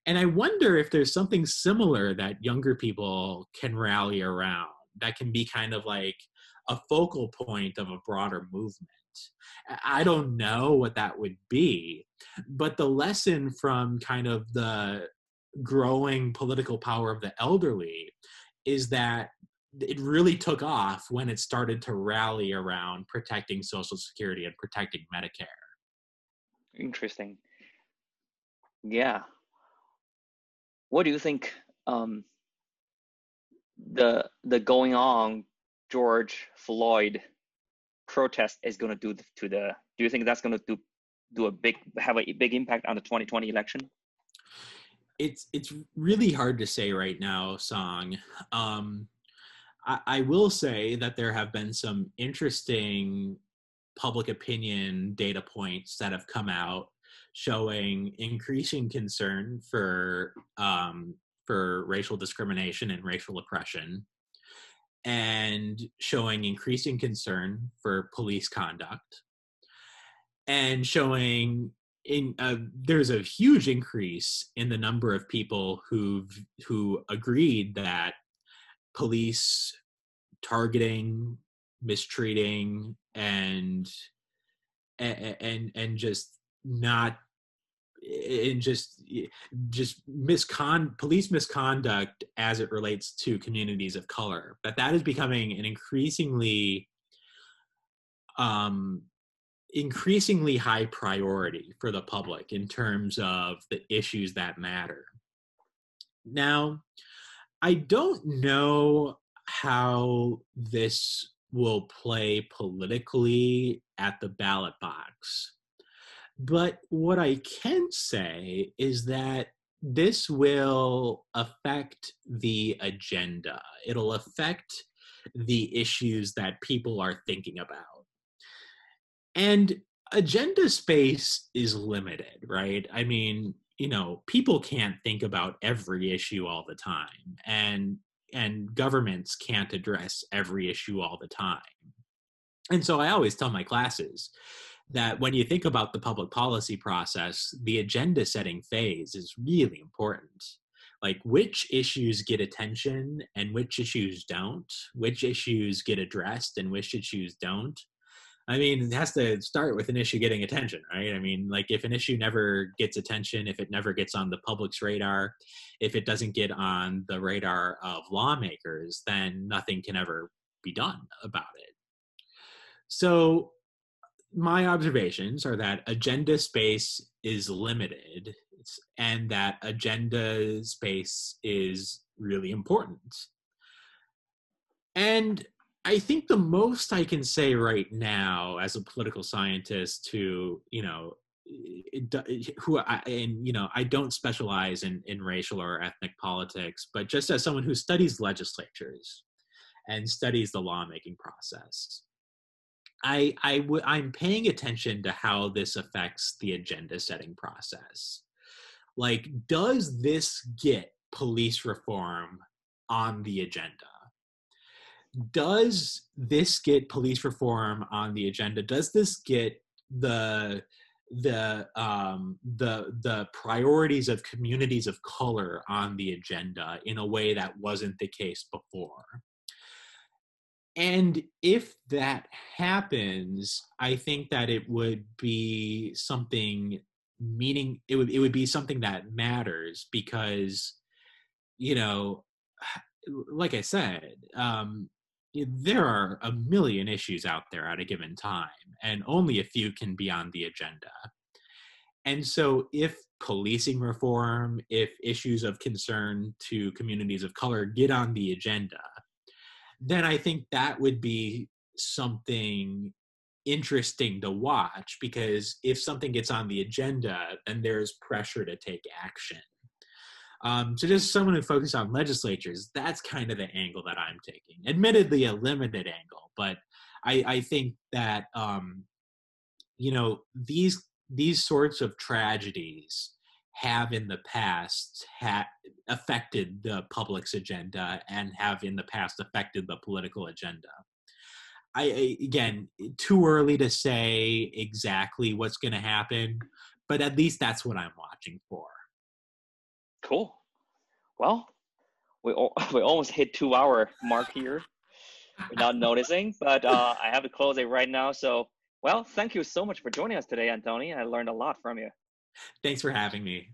S2: And I wonder if there's something similar that younger people can rally around that can be kind of like a focal point of a broader movement. I don't know what that would be, but the lesson from kind of the growing political power of the elderly is that it really took off when it started to rally around protecting Social Security and protecting Medicare.
S1: Interesting. Yeah. What do you think um, the the going on George Floyd protest is going to do to the? Do you think that's going to do do a big have a big impact on the 2020 election?
S2: It's it's really hard to say right now, Song. Um, I, I will say that there have been some interesting public opinion data points that have come out showing increasing concern for um, for racial discrimination and racial oppression and showing increasing concern for police conduct and showing in uh, there's a huge increase in the number of people who who agreed that police targeting mistreating and and and just not and just just miscon police misconduct as it relates to communities of color. That that is becoming an increasingly um increasingly high priority for the public in terms of the issues that matter. Now i don't know how this will play politically at the ballot box but what I can say is that this will affect the agenda. It'll affect the issues that people are thinking about. And agenda space is limited, right? I mean, you know, people can't think about every issue all the time and and governments can't address every issue all the time. And so I always tell my classes, that when you think about the public policy process, the agenda setting phase is really important. Like which issues get attention and which issues don't, which issues get addressed and which issues don't. I mean, it has to start with an issue getting attention, right? I mean, like if an issue never gets attention, if it never gets on the public's radar, if it doesn't get on the radar of lawmakers, then nothing can ever be done about it. So my observations are that agenda space is limited and that agenda space is really important. And I think the most I can say right now as a political scientist to, you know, who I, and you know, I don't specialize in, in racial or ethnic politics, but just as someone who studies legislatures and studies the lawmaking process, I I w- I'm paying attention to how this affects the agenda setting process. Like, does this get police reform on the agenda? Does this get police reform on the agenda? Does this get the the um, the the priorities of communities of color on the agenda in a way that wasn't the case before? and if that happens i think that it would be something meaning it would it would be something that matters because you know like i said um there are a million issues out there at a given time, and only a few can be on the agenda. And so, if policing reform, if issues of concern to communities of color get on the agenda, then I think that would be something interesting to watch because if something gets on the agenda, then there's pressure to take action. Um, so just someone who focuses on legislatures, that's kind of the angle that I'm taking. Admittedly, a limited angle, but I, I think that um, you know these these sorts of tragedies have in the past ha- affected the public's agenda and have in the past affected the political agenda. I, I again too early to say exactly what's going to happen, but at least that's what I'm watching for.
S1: Cool. Well, we we almost hit two hour mark here without noticing, but uh, I have to close it right now. So, well, thank you so much for joining us today, Anthony. I learned a lot from you.
S2: Thanks for having me.